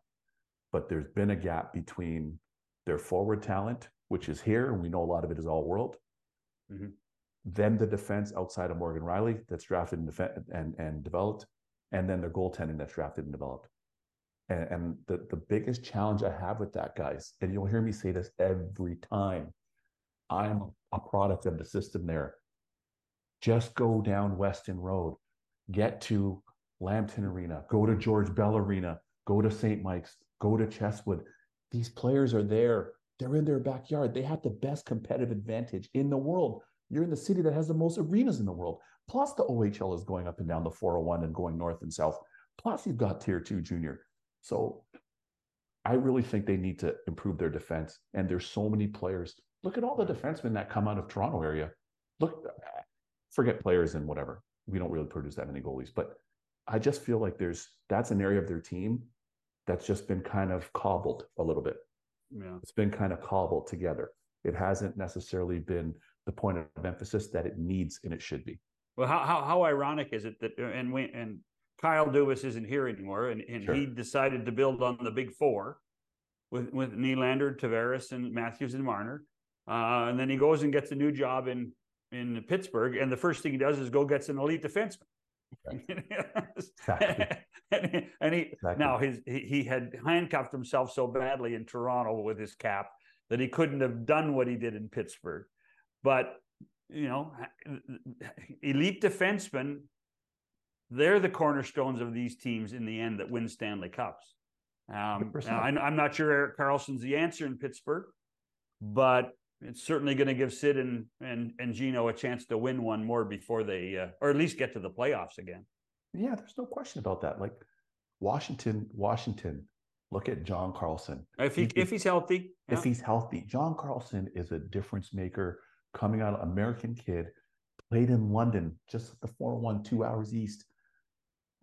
but there's been a gap between their forward talent, which is here, and we know a lot of it is all world, mm-hmm. then the defense outside of Morgan Rielly that's drafted and, def- and, and developed, and then their goaltending that's drafted and developed. And, and the, the biggest challenge I have with that, guys, and you'll hear me say this every time, I'm a product of the system there. Just go down Weston Road, get to Lambton Arena, go to George Bell Arena, go to St. Mike's, go to Chesswood. These players are there. They're in their backyard. They have the best competitive advantage in the world. You're in the city that has the most arenas in the world. Plus, the OHL is going up and down the 401 and going north and south. Plus, you've got tier two junior. So I really think they need to improve their defense. And there's so many players. Look at all the defensemen that come out of Toronto area. Look, forget players and whatever. We don't really produce that many goalies, but I just feel like there's that's an area of their team that's just been kind of cobbled a little bit. Yeah. It's been kind of cobbled together. It hasn't necessarily been the point of emphasis that it needs and it should be. Well, how how, how ironic is it that and we and Kyle Dubas isn't here anymore, and, and sure. he decided to build on the big four with with Nylander, Tavares, and Matthews and Marner, uh, and then he goes and gets a new job in in Pittsburgh, and the first thing he does is go gets an elite defenseman. exactly. and, and he exactly. now his he, he had handcuffed himself so badly in Toronto with his cap that he couldn't have done what he did in Pittsburgh. But you know, elite defensemen, they're the cornerstones of these teams in the end that win Stanley Cups. Um, I'm not sure Erik Karlsson's the answer in Pittsburgh, but it's certainly going to give Sid and, and and Gino a chance to win one more before they, uh, or at least get to the playoffs again. Yeah, there's no question about that. Like Washington, Washington. Look at John Carlson. If he, he if he's healthy, yeah. if he's healthy, John Carlson is a difference maker coming out, American kid, played in London, just the 401, two hours east.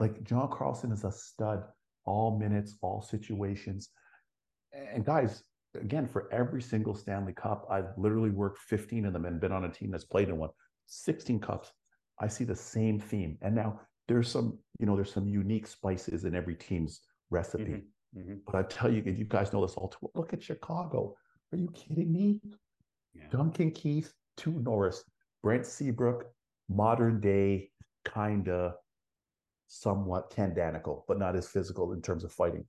Like John Carlson is a stud, all minutes, all situations. And guys, again, for every single Stanley Cup, I've literally worked 15 of them and been on a team that's played in one, 16 cups. I see the same theme. And now there's some, you know, there's some unique spices in every team's recipe. Mm-hmm. Mm-hmm. But I tell you, you guys know this all too. Look at Chicago. Are you kidding me? Yeah. Duncan Keith, to Norris, Brent Seabrook, modern day, kinda, somewhat Ken but not as physical in terms of fighting.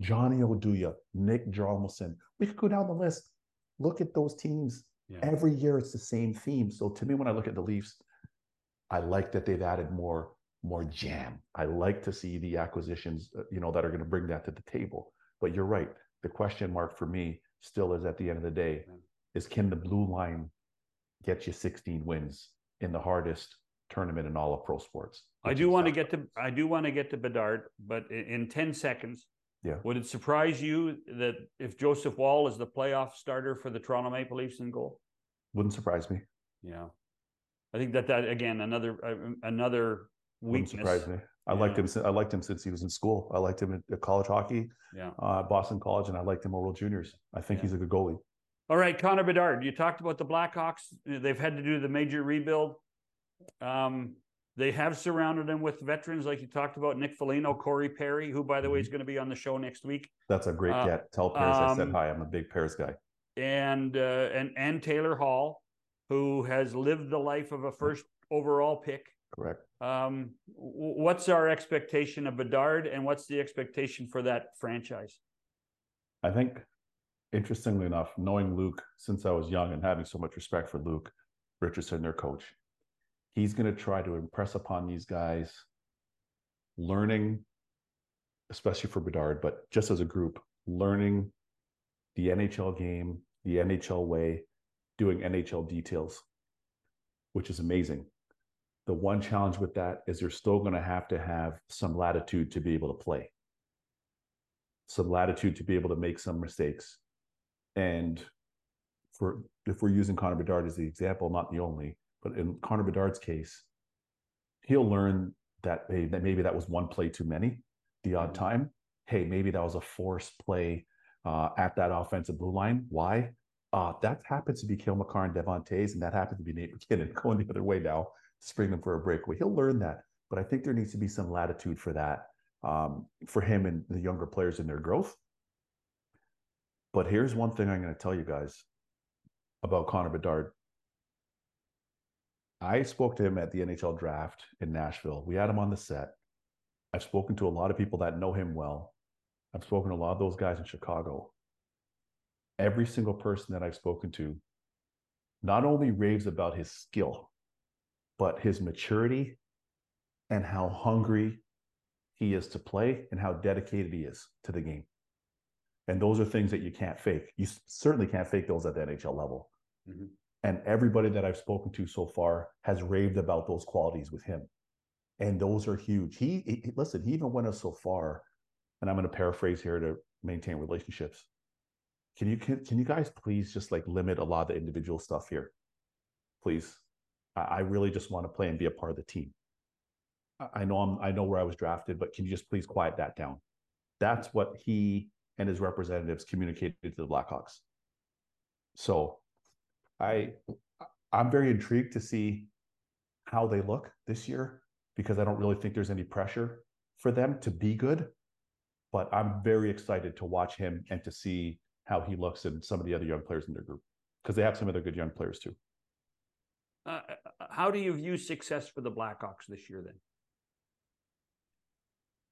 Johnny Oduya, Nick Hjalmarsson. We could go down the list. Look at those teams. Yeah. Every year it's the same theme. So to me, when I look at the Leafs, I like that they've added more more jam. I like to see the acquisitions, uh, you know, that are going to bring that to the table. But you're right. The question mark for me still is at the end of the day, is can the blue line get you 16 wins in the hardest tournament in all of pro sports? I do want to get to I do want to get to Bedard, but in 10 seconds, yeah. Would it surprise you that if Joseph Woll is the playoff starter for the Toronto Maple Leafs in goal? Wouldn't surprise me. Yeah. I think that that again another uh, another weakness. Wouldn't surprise me. I yeah. liked him. I liked him since he was in school. I liked him at college hockey, yeah, uh, Boston College, and I liked him at World Juniors. I think yeah. he's a good goalie. All right, Connor Bedard. You talked about the Blackhawks. They've had to do the major rebuild. Um, they have surrounded him with veterans like you talked about, Nick Foligno, Corey Perry, who, by the way, is mm-hmm. going to be on the show next week. That's a great uh, get. Tell Paris um, I said um, hi. I'm a big Paris guy. And uh, and and Taylor Hall, who has lived the life of a first overall pick. Correct. Um, what's our expectation of Bedard, and what's the expectation for that franchise? I think, interestingly enough, knowing Luke since I was young and having so much respect for Luke Richardson, their coach, he's going to try to impress upon these guys learning, especially for Bedard, but just as a group, learning the NHL game, the NHL way, doing NHL details, which is amazing. The one challenge with that is they're still going to have to have some latitude to be able to play, some latitude to be able to make some mistakes. And for if we're using Connor Bedard as the example, not the only, but in Connor Bedard's case, he'll learn that hey, that maybe that was one play too many, the odd mm-hmm. time. Hey, maybe that was a forced play uh, at that offensive blue line. Why? Uh, that happens to be Cale Makar and Devon Toews, and that happens to be Nate MacKinnon going the other way now, to spring them for a breakaway. He'll learn that, but I think there needs to be some latitude for that um, for him and the younger players in their growth. But here's one thing I'm going to tell you guys about Connor Bedard I spoke to him at the NHL draft in Nashville. We had him on the set. I've spoken to a lot of people that know him well. I've spoken to a lot of those guys in Chicago. Every single person that I've spoken to not only raves about his skill, but his maturity and how hungry he is to play and how dedicated he is to the game. And those are things that you can't fake. You certainly can't fake those at the NHL level. Mm-hmm. And everybody that I've spoken to so far has raved about those qualities with him. And those are huge. He, he listen, he even went us so far, and I'm going to paraphrase here to maintain relationships. Can you can, can you guys please just like limit a lot of the individual stuff here? Please. I, I really just want to play and be a part of the team. I know I'm I know where I was drafted, but can you just please quiet that down? That's what he and his representatives communicated to the Blackhawks. So I I'm very intrigued to see how they look this year because I don't really think there's any pressure for them to be good. But I'm very excited to watch him and to see how he looks and some of the other young players in their group because they have some other good young players too. Uh, how do you view success for the Blackhawks this year then?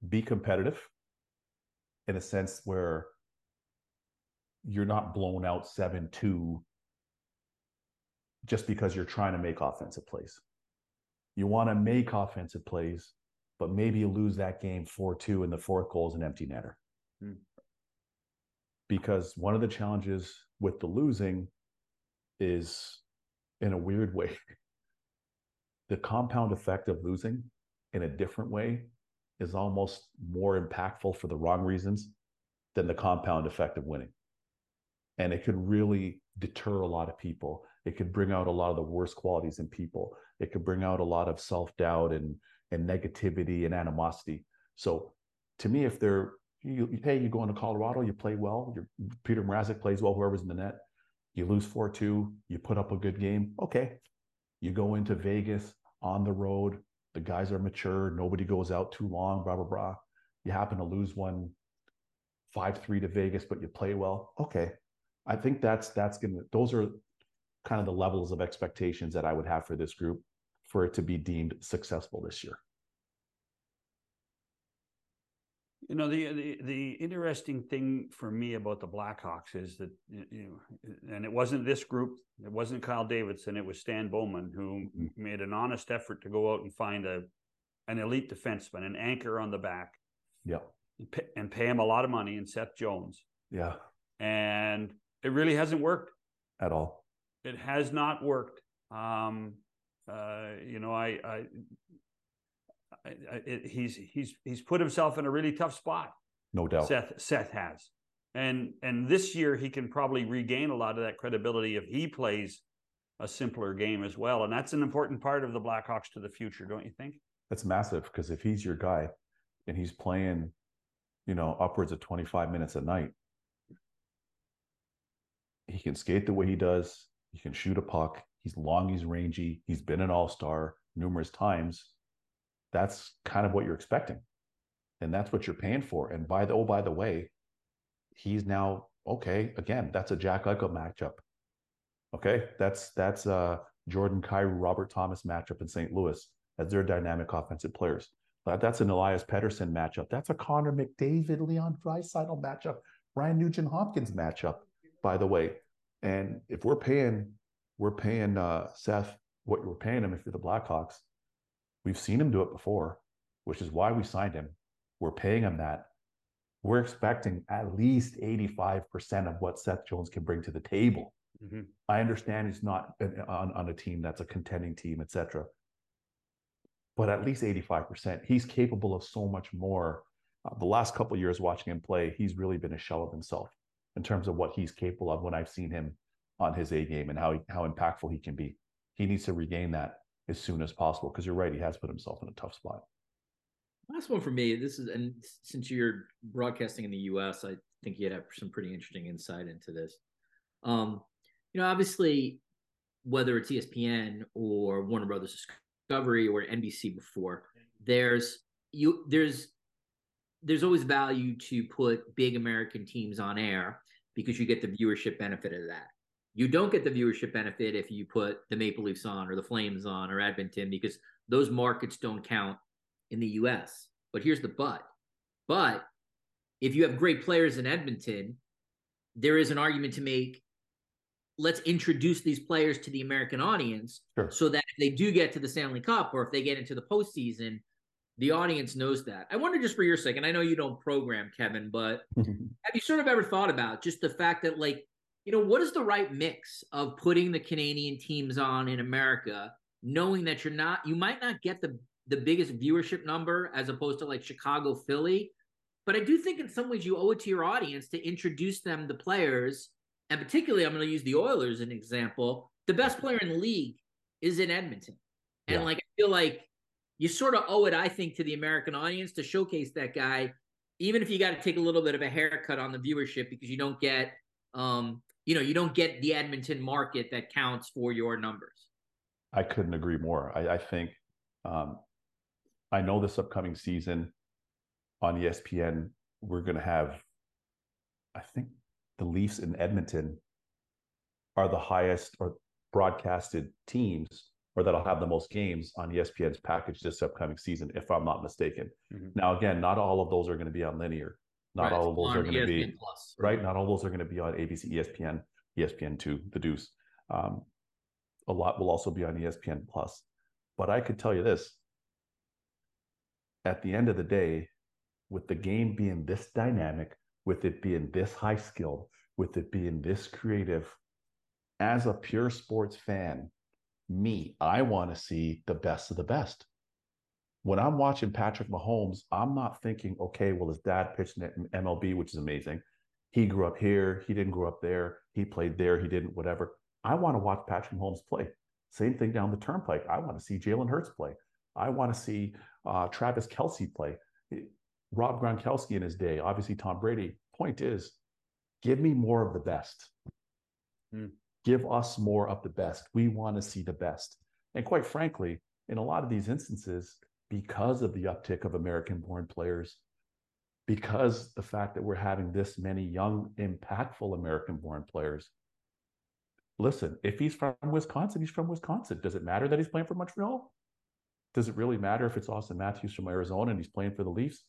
be competitive in a sense where you're not blown out 7 2 just because you're trying to make offensive plays. You want to make offensive plays, but maybe you lose that game 4 2 and the fourth goal is an empty netter. Hmm. Because one of the challenges with the losing is, in a weird way, the compound effect of losing in a different way is almost more impactful for the wrong reasons than the compound effect of winning. And it could really deter a lot of people. It could bring out a lot of the worst qualities in people. It could bring out a lot of self doubt and, and negativity and animosity. So, to me, if they're, you, hey, you go into Colorado, you play well, Your Petr Mrazek plays well, whoever's in the net, you lose 4 2, you put up a good game. Okay. You go into Vegas on the road, the guys are mature. Nobody goes out too long. Blah blah blah. You happen to lose one five three to Vegas, but you play well. Okay, I think that's that's gonna. Those are kind of the levels of expectations that I would have for this group for it to be deemed successful this year. You know, the, the the interesting thing for me about the Blackhawks is that you know, and it wasn't this group, it wasn't Kyle Davidson, it was Stan Bowman who mm-hmm. made an honest effort to go out and find a an elite defenseman, an anchor on the back. Yeah. And pay, and pay him a lot of money and Seth Jones. Yeah. And it really hasn't worked at all. It has not worked. Um, uh, you know, I, I it, he's he's he's put himself in a really tough spot. No doubt. Seth Seth has, and and this year he can probably regain a lot of that credibility if he plays a simpler game as well, and that's an important part of the Blackhawks to the future, don't you think? That's massive because if he's your guy, and he's playing, you know, upwards of twenty five minutes a night, he can skate the way he does. He can shoot a puck. He's long. He's rangy. He's been an all star numerous times that's kind of what you're expecting. And that's what you're paying for. And by the oh, by the way, he's now okay. Again, that's a Jack Eichel matchup. Okay. That's that's uh Jordan Kyrou, Robert Thomas matchup in St. Louis as their dynamic offensive players. That's an Elias Pettersson matchup. That's a Connor McDavid, Leon Draisaitl matchup, Ryan Nugent Hopkins matchup, by the way. And if we're paying, we're paying uh, Seth what we're paying him if you're the Blackhawks, We've seen him do it before, which is why we signed him. We're paying him that. We're expecting at least 85% of what Seth Jones can bring to the table. Mm-hmm. I understand he's not on, on a team that's a contending team, etc. But at least 85%. He's capable of so much more. Uh, the last couple years watching him play, he's really been a shell of himself in terms of what he's capable of when I've seen him on his A game and how he, how impactful he can be. He needs to regain that as soon as possible because you're right, he has put himself in a tough spot. Last one for me. This is, and since you're broadcasting in the U.S., I think you'd have some pretty interesting insight into this. Um, you know, obviously, whether it's ESPN or Warner Brothers Discovery or NBC before, there's you there's there's always value to put big American teams on air because you get the viewership benefit of that You don't get the viewership benefit if you put the Maple Leafs on or the Flames on or Edmonton because those markets don't count in the US. But here's the but. But if you have great players in Edmonton, there is an argument to make let's introduce these players to the American audience sure. so that if they do get to the Stanley Cup or if they get into the postseason, the audience knows that. I wonder just for your sake, and I know you don't program, Kevin, but have you sort of ever thought about just the fact that, like, you know, what is the right mix of putting the Canadian teams on in America, knowing that you're not, you might not get the the biggest viewership number as opposed to like Chicago, Philly, but I do think in some ways you owe it to your audience to introduce them the players and particularly I'm going to use the Oilers as an example. The best player in the league is in Edmonton, and yeah. like I feel like you sort of owe it, I think, to the American audience to showcase that guy, even if you got to take a little bit of a haircut on the viewership because you don't get, um, you know, you don't get the Edmonton market that counts for your numbers. I couldn't agree more. I, I think um, I know this upcoming season on ESPN we're going to have, I think the Leafs in Edmonton are the highest or broadcasted teams or that'll have the most games on ESPN's package this upcoming season, if I'm not mistaken. Mm-hmm. Now, again, not all of those are going to be on linear. Not right. all of those on are going to be Plus. right. Not all those are going to be on ABC, ESPN, ESPN two, the Deuce. Um, a lot will also be on ESPN Plus. But I could tell you this: at the end of the day, with the game being this dynamic, with it being this high skilled, with it being this creative, as a pure sports fan, me, I want to see the best of the best. When I'm watching Patrick Mahomes, I'm not thinking, okay, well, his dad pitched in MLB, which is amazing. He grew up here. He didn't grow up there. He played there. He didn't, whatever. I want to watch Patrick Mahomes play. Same thing down the turnpike. I want to see Jalen Hurts play. I want to see uh, Travis Kelce play. Rob Gronkowski in his day, obviously Tom Brady. Point is, give me more of the best. Mm. Give us more of the best. We want to see the best. And quite frankly, in a lot of these instances, because of the uptick of American born players, because the fact that we're having this many young, impactful American born players, listen, if he's from Wisconsin, he's from Wisconsin. Does it matter that he's playing for Montreal? Does it really matter if it's Auston Matthews from Arizona and he's playing for the Leafs?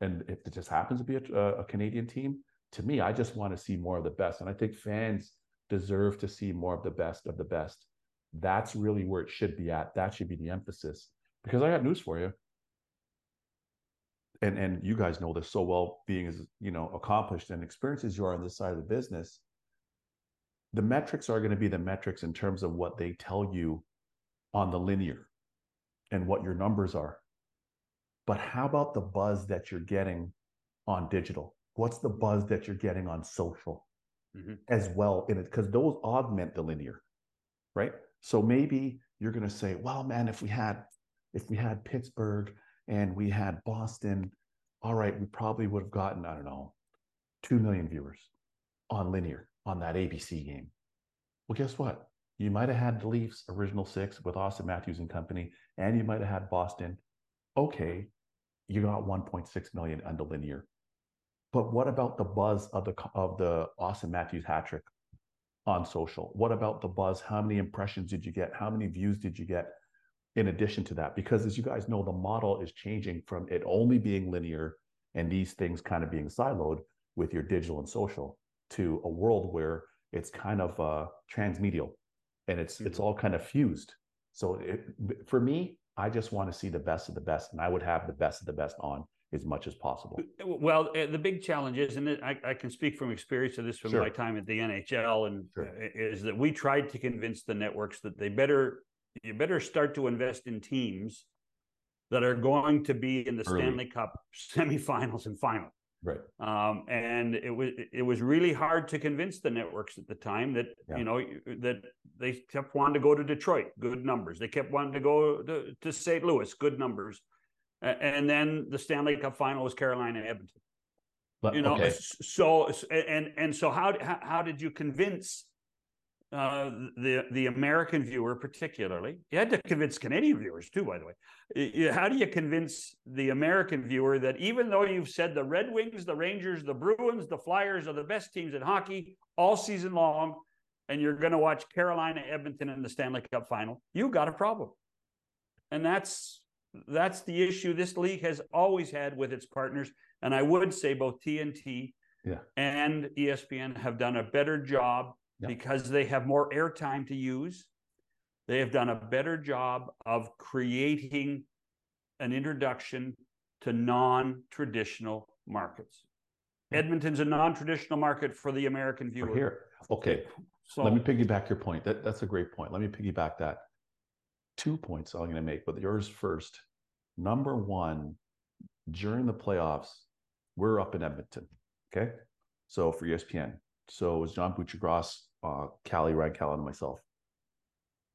and if it just happens to be a, a Canadian team, to me, I just want to see more of the best. And I think fans deserve to see more of the best of the best. That's really where it should be at. That should be the emphasis. Because I got news for you. And and you guys know this so well, being as you know, accomplished and experienced as you are on this side of the business. The metrics are going to be the metrics in terms of what they tell you on the linear and what your numbers are. But how about the buzz that you're getting on digital? What's the buzz that you're getting on social mm-hmm. as well in it? Because those augment the linear, right? So maybe you're going to say, well, man, if we had if we had Pittsburgh and we had Boston, all right, we probably would have gotten, I don't know, two million viewers on linear on that ABC game. Well, guess what? You might have had the Leafs original six with Auston Matthews and company, and you might have had Boston. Okay, you got 1.6 million under linear. But what about the buzz of the of the Auston Matthews hat trick on social? What about the buzz? How many impressions did you get? How many views did you get in addition to that? Because as you guys know, the model is changing from it only being linear and these things kind of being siloed with your digital and social to a world where it's kind of uh, transmedial and it's mm-hmm. it's all kind of fused. So it, for me, I just want to see the best of the best, and I would have the best of the best on as much as possible. Well, uh, the big challenge is, and I, I can speak from experience of this from sure. my time at the NHL, and sure. Uh, is that we tried to convince the networks that they better you better start to invest in teams that are going to be in the Early. Stanley Cup semifinals and final. Right. Um, and it was it was really hard to convince the networks at the time that yeah. you know that they kept wanting to go to Detroit, good numbers. They kept wanting to go to, to St. Louis, good numbers. And then the Stanley Cup final was Carolina Edmonton. But, you know, okay. so and and so how how did you convince uh, the the American viewer, particularly. You had to convince Canadian viewers too, by the way. How do you convince the American viewer that even though you've said the Red Wings, the Rangers, the Bruins, the Flyers are the best teams in hockey all season long, and you're going to watch Carolina Edmonton in the Stanley Cup final, you got a problem. And that's that's the issue this league has always had with its partners. And I would say both TNT yeah. and ESPN have done a better job yeah. because they have more airtime to use. They have done a better job of creating an introduction to non traditional markets. Edmonton's a non traditional market for the American viewer. Here. Okay. So let me piggyback your point. That, that's a great point. Let me piggyback that. Two points I'm going to make, but yours first. Number one, during the playoffs, we're up in Edmonton. Okay. So for ESPN. So it was John Buccigross, uh, Callie Rancal, and myself.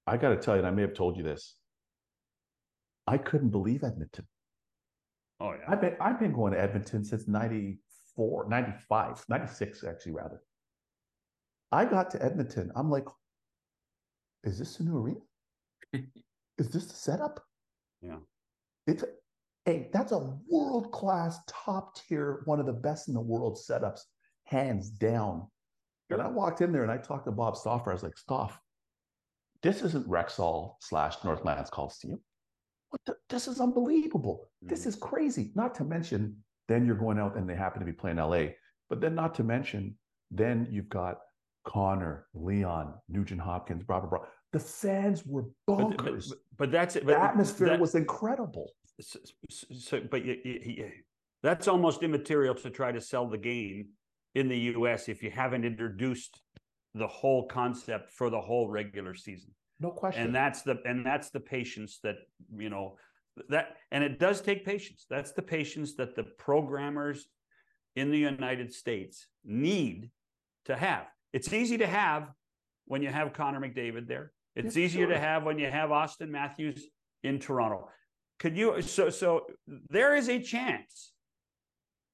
I got to tell you, and I may have told you this, I couldn't believe Edmonton. Oh, yeah. I've been, I've been going to Edmonton since 94, 95, 96, actually, rather. I got to Edmonton. I'm like, is this the new arena? is this the setup? Yeah. It's hey, that's a world class, top tier, one of the best in the world setups, hands down. And I walked in there and I talked to Bob Stauffer. I was like, Stoff, this isn't Rexall slash Northlands Coliseum. What the, this is unbelievable. Mm-hmm. This is crazy. Not to mention, then you're going out and they happen to be playing LA. But then not to mention, then you've got Connor, Leon, Nugent Hopkins, blah, blah, blah. The fans were bonkers. But, but, but that's it. The atmosphere that, was incredible. So, so but you, you, that's almost immaterial to try to sell the game in the US if you haven't introduced the whole concept for the whole regular season. No question. And that's the and that's the patience that, you know, that and it does take patience. That's the patience that the programmers in the United States need to have. It's easy to have when you have Connor McDavid there. It's yeah, easier sure. to have when you have Auston Matthews in Toronto. Could you so so there is a chance.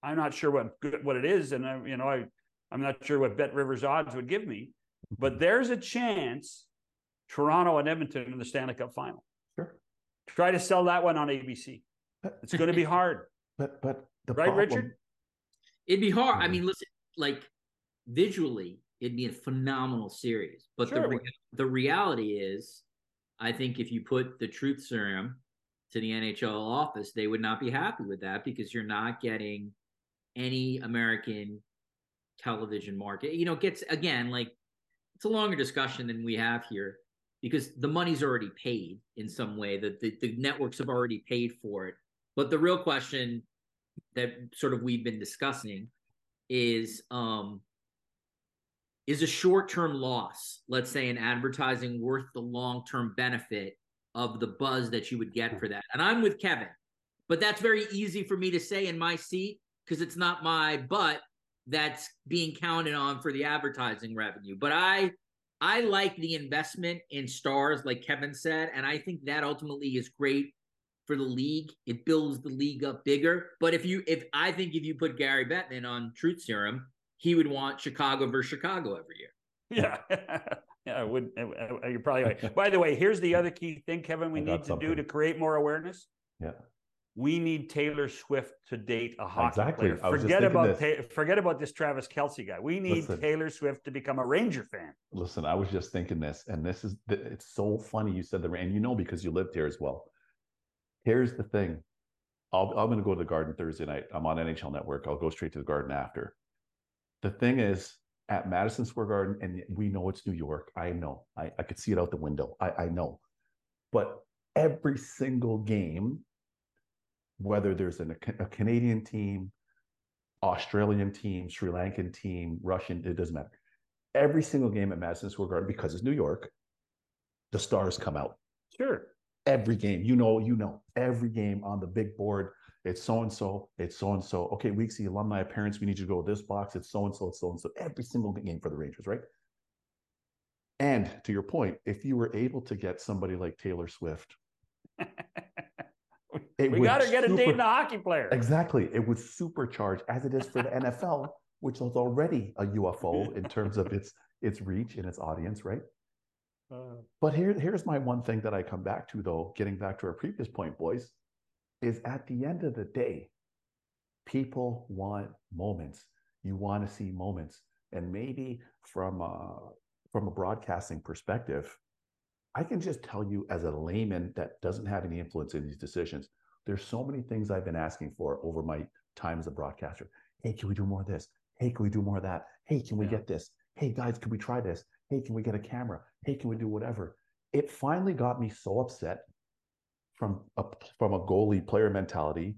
I'm not sure what what it is, and I, you know I I'm not sure what BetRivers odds would give me, but mm-hmm. there's a chance Toronto and Edmonton in the Stanley Cup final. Sure. Try to sell that one on ABC. It's going to be hard. But but the right, problem... Richard. It'd be hard. I mm-hmm. mean, listen, like visually, it'd be a phenomenal series. But sure. the re- the reality is, I think if you put the truth serum to the NHL office, they would not be happy with that because you're not getting any American television market. You know, it gets again like it's a longer discussion than we have here because the money's already paid in some way that the, the networks have already paid for it. But the real question that sort of we've been discussing is um is a short-term loss, let's say in advertising worth the long-term benefit of the buzz that you would get hmm. for that. And I'm with Kevin. But that's very easy for me to say in my seat because it's not my butt that's being counted on for the advertising revenue. But I I like the investment in stars, like Kevin said, and I think that ultimately is great for the league. It builds the league up bigger. But if you if I think if you put Gary Bettman on Truth Serum, he would want Chicago versus Chicago every year. Yeah. yeah, I would. You're probably right. By the way, here's the other key thing, Kevin, we need to something. do to create more awareness. Yeah we need Taylor Swift to date a hockey exactly. player. Forget about ta- forget about this Travis Kelce guy. We need listen, Taylor Swift to become a Ranger fan. Listen, I was just thinking this, and this is it's so funny you said the and you know because you lived here as well. Here's the thing. I'll, I'm going to go to the Garden Thursday night. I'm on NHL Network. I'll go straight to the Garden after. The thing is, at Madison Square Garden, and we know it's New York. I know. I, I could see it out the window. I, I know. But every single game whether there's an, a Canadian team, Australian team, Sri Lankan team, Russian, it doesn't matter. Every single game at Madison Square Garden, because it's New York, the stars come out. Sure. Every game, you know, you know, every game on the big board, it's so and so, it's so and so. Okay, Weeksy alumni appearance, we need you to go this box. It's so and so, it's so and so. Every single game for the Rangers, right? And to your point, if you were able to get somebody like Taylor Swift It we got to get super, a date in a hockey player. Exactly. It would supercharge as it is for the NFL, which is already a UFO in terms of its its reach and its audience, right? Uh, but here, here's my one thing that I come back to, though, getting back to our previous point, boys, is at the end of the day, people want moments. You want to see moments. And maybe from uh, from a broadcasting perspective, I can just tell you as a layman that doesn't have any influence in these decisions, there's so many things I've been asking for over my time as a broadcaster. Hey, can we do more of this? Hey, can we do more of that? Hey, can we yeah. get this? Hey, guys, can we try this? Hey, can we get a camera? Hey, can we do whatever? It finally got me so upset from a from a goalie player mentality.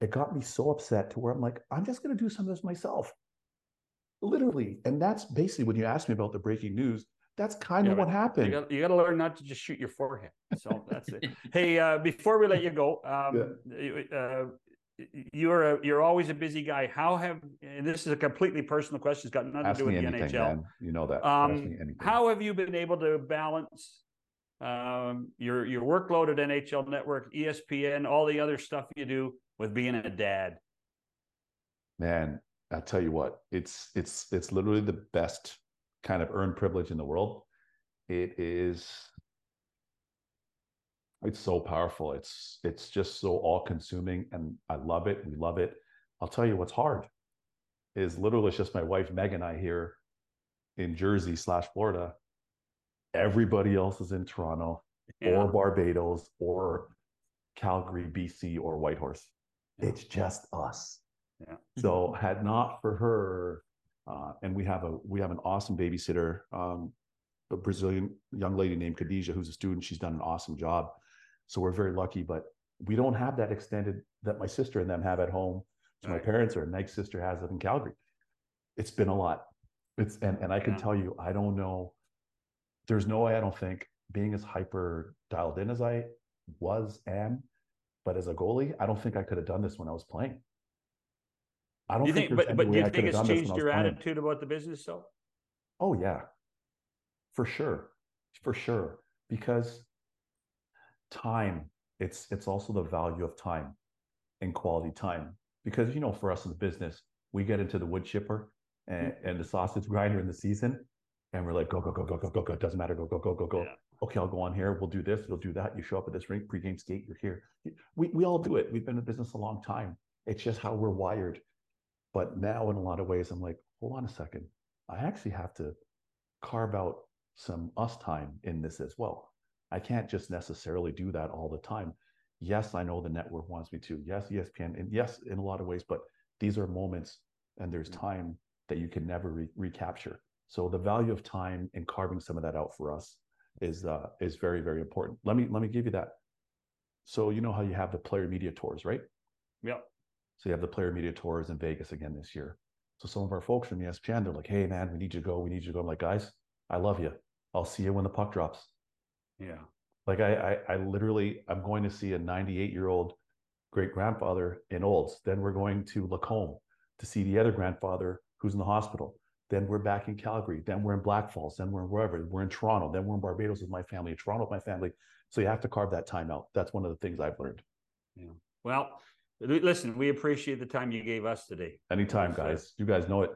It got me so upset to where I'm like, I'm just going to do some of this myself, literally. And that's basically when you asked me about the breaking news. That's kind yeah, of what happened. You got, to learn not to just shoot your forehead. So that's it. hey, uh, before we let you go, um, yeah. uh, you're a, you're always a busy guy. How have this is a completely personal question. It's got nothing Ask to do with the anything, NHL. Man. You know that. Um, how have you been able to balance um, your your workload at NHL Network, ESPN, all the other stuff you do with being a dad? Man, I'll tell you what, it's it's it's literally the best kind of earned privilege in the world. It is it's so powerful. It's it's just so all consuming, and I love it. We love it. I'll tell you what's hard is literally just my wife Meg and I here in Jersey slash Florida. Everybody else is in Toronto yeah. or Barbados or Calgary, BC, or Whitehorse. Yeah. It's just us. Yeah. So had not for her, uh, and we have a we have an awesome babysitter, um, a Brazilian young lady named Khadija, who's a student. She's done an awesome job. So we're very lucky, but we don't have that extended that my sister and them have at home. So right. my parents or Meg's sister has up in Calgary. It's been a lot. It's and and I can yeah. tell you, I don't know. There's no way I don't think being as hyper dialed in as I was am, but as a goalie, I don't think I could have done this when I was playing. I don't you think, think but, but do you think it's changed your attitude about the business though? Oh yeah, for sure, for sure. Because time it's it's also the value of time and quality time because you know for us in the business we get into the wood chipper and, mm-hmm. and the sausage grinder in the season and we're like go go go go go go go. It doesn't matter. Go go go go go. Yeah. okay i'll go on here. We'll do this. We'll do that. You show up at this rink. Pregame skate you're here. We, we all do it. We've been in business a long time. It's just how we're wired. But now in a lot of ways i'm like hold on a second. I actually have to carve out some us time in this as well. I can't just necessarily do that all the time. Yes, I know the network wants me to. Yes, ESPN, and yes, in a lot of ways, but these are moments and there's mm. time that you can never re- recapture. So the value of time and carving some of that out for us is uh, is very very important. Let me let me give you that. So you know how you have the player media tours, right? Yeah. So you have the player media tours in Vegas again this year. So some of our folks from ESPN, they're like, "Hey man, we need you to go. We need you to go." I'm like, "Guys, I love you. I'll see you when the puck drops." Yeah. Like I, I, I literally, I'm going to see a 98 year old great grandfather in Olds. Then we're going to Lacombe to see the other grandfather who's in the hospital. Then we're back in Calgary. Then we're in Blackfalds. Then we're in wherever. We're in Toronto. Then we're in Barbados with my family. In Toronto with my family. So you have to carve that time out. That's one of the things I've learned. Yeah. Well, listen, we appreciate the time you gave us today. Anytime, guys. You guys know it.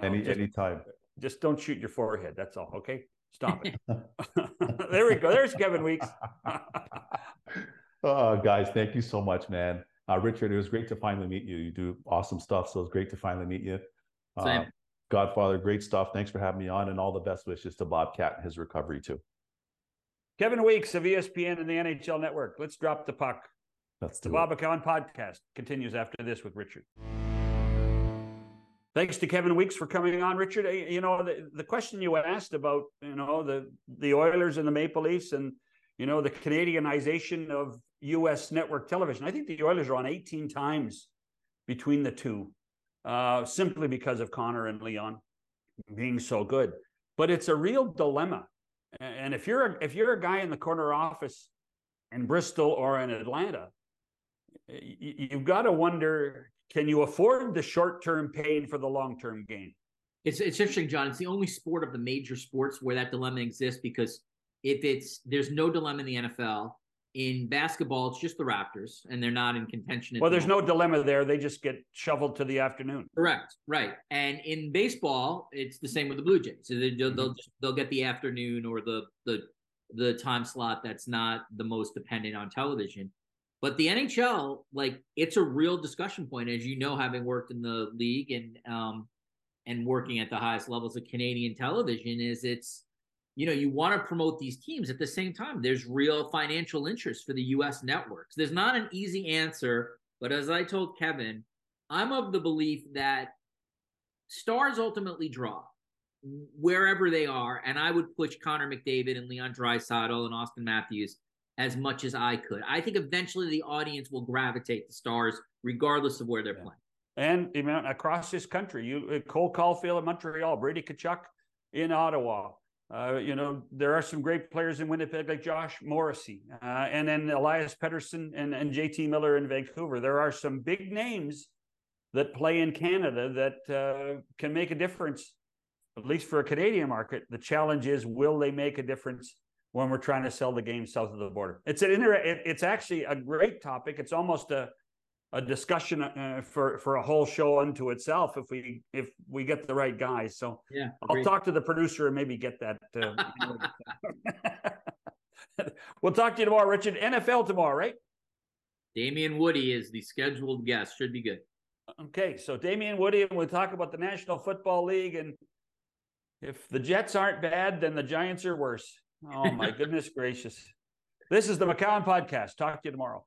Any just, anytime. Just don't shoot your forehead. That's all. Okay. Stop it. there we go. There's Kevin Weekes. oh, guys, thank you so much, man. Uh, Richard, it was great to finally meet you. You do awesome stuff. So it's great to finally meet you. Uh, Godfather, great stuff. Thanks for having me on and all the best wishes to Bobcat and his recovery too. Kevin Weekes of ESPN and the NHL Network. Let's drop the puck. That's the McCown podcast continues after this with Richard. Thanks to Kevin Weekes for coming on, Richard. Eh, you know the, the question you asked about you know the the Oilers and the Maple Leafs and you know the Canadianization of U.S. network television. I think the Oilers are on 18 times between the two, uh, simply because of Connor and Leon being so good. But it's a real dilemma. And if you're a, if you're a guy in the corner office in Bristol or in Atlanta, you've got to wonder can you afford the short term pain for the long term gain? It's it's interesting, John. It's the only sport of the major sports where that dilemma exists because if it's there's no dilemma in the NFL. In basketball, it's just the Raptors, and they're not in contention. Well, there's no dilemma there; they just get shoveled to the afternoon. Correct, right. And in baseball, it's the same with the Blue Jays. So they, will mm-hmm. they'll, they'll get the afternoon or the the the time slot that's not the most dependent on television. But the NHL, like, it's a real discussion point, as you know, having worked in the league. And um, and working at the highest levels of Canadian television is it's you know you want to promote these teams at the same time there's real financial interest for the US networks there's not an easy answer but as I told Kevin I'm of the belief that stars ultimately draw wherever they are and I would push Connor McDavid and Leon Draisaitl and Auston Matthews as much as I could I think eventually the audience will gravitate to stars regardless of where they're yeah. playing and you know, across this country. You uh, Cole Caufield in Montreal, Brady Tkachuk in Ottawa. Uh, you know, there are some great players in Winnipeg like Josh Morrissey, uh, and then Elias Pettersson and, and JT Miller in Vancouver. There are some big names that play in Canada that uh, can make a difference, at least for a Canadian market. The challenge is, will they make a difference when we're trying to sell the game south of the border? It's an inter- it, it's actually a great topic. It's almost a a discussion uh, for for a whole show unto itself if we if we get the right guys. So yeah, I'll talk to the producer and maybe get that. Uh, we'll talk to you tomorrow, Richard. NFL tomorrow, right? Damien Woody is the scheduled guest. Should be good. Okay, so Damien Woody, and we'll talk about the National Football League, and if the Jets aren't bad, then the Giants are worse. Oh my goodness gracious! This is the McCown Podcast. Talk to you tomorrow.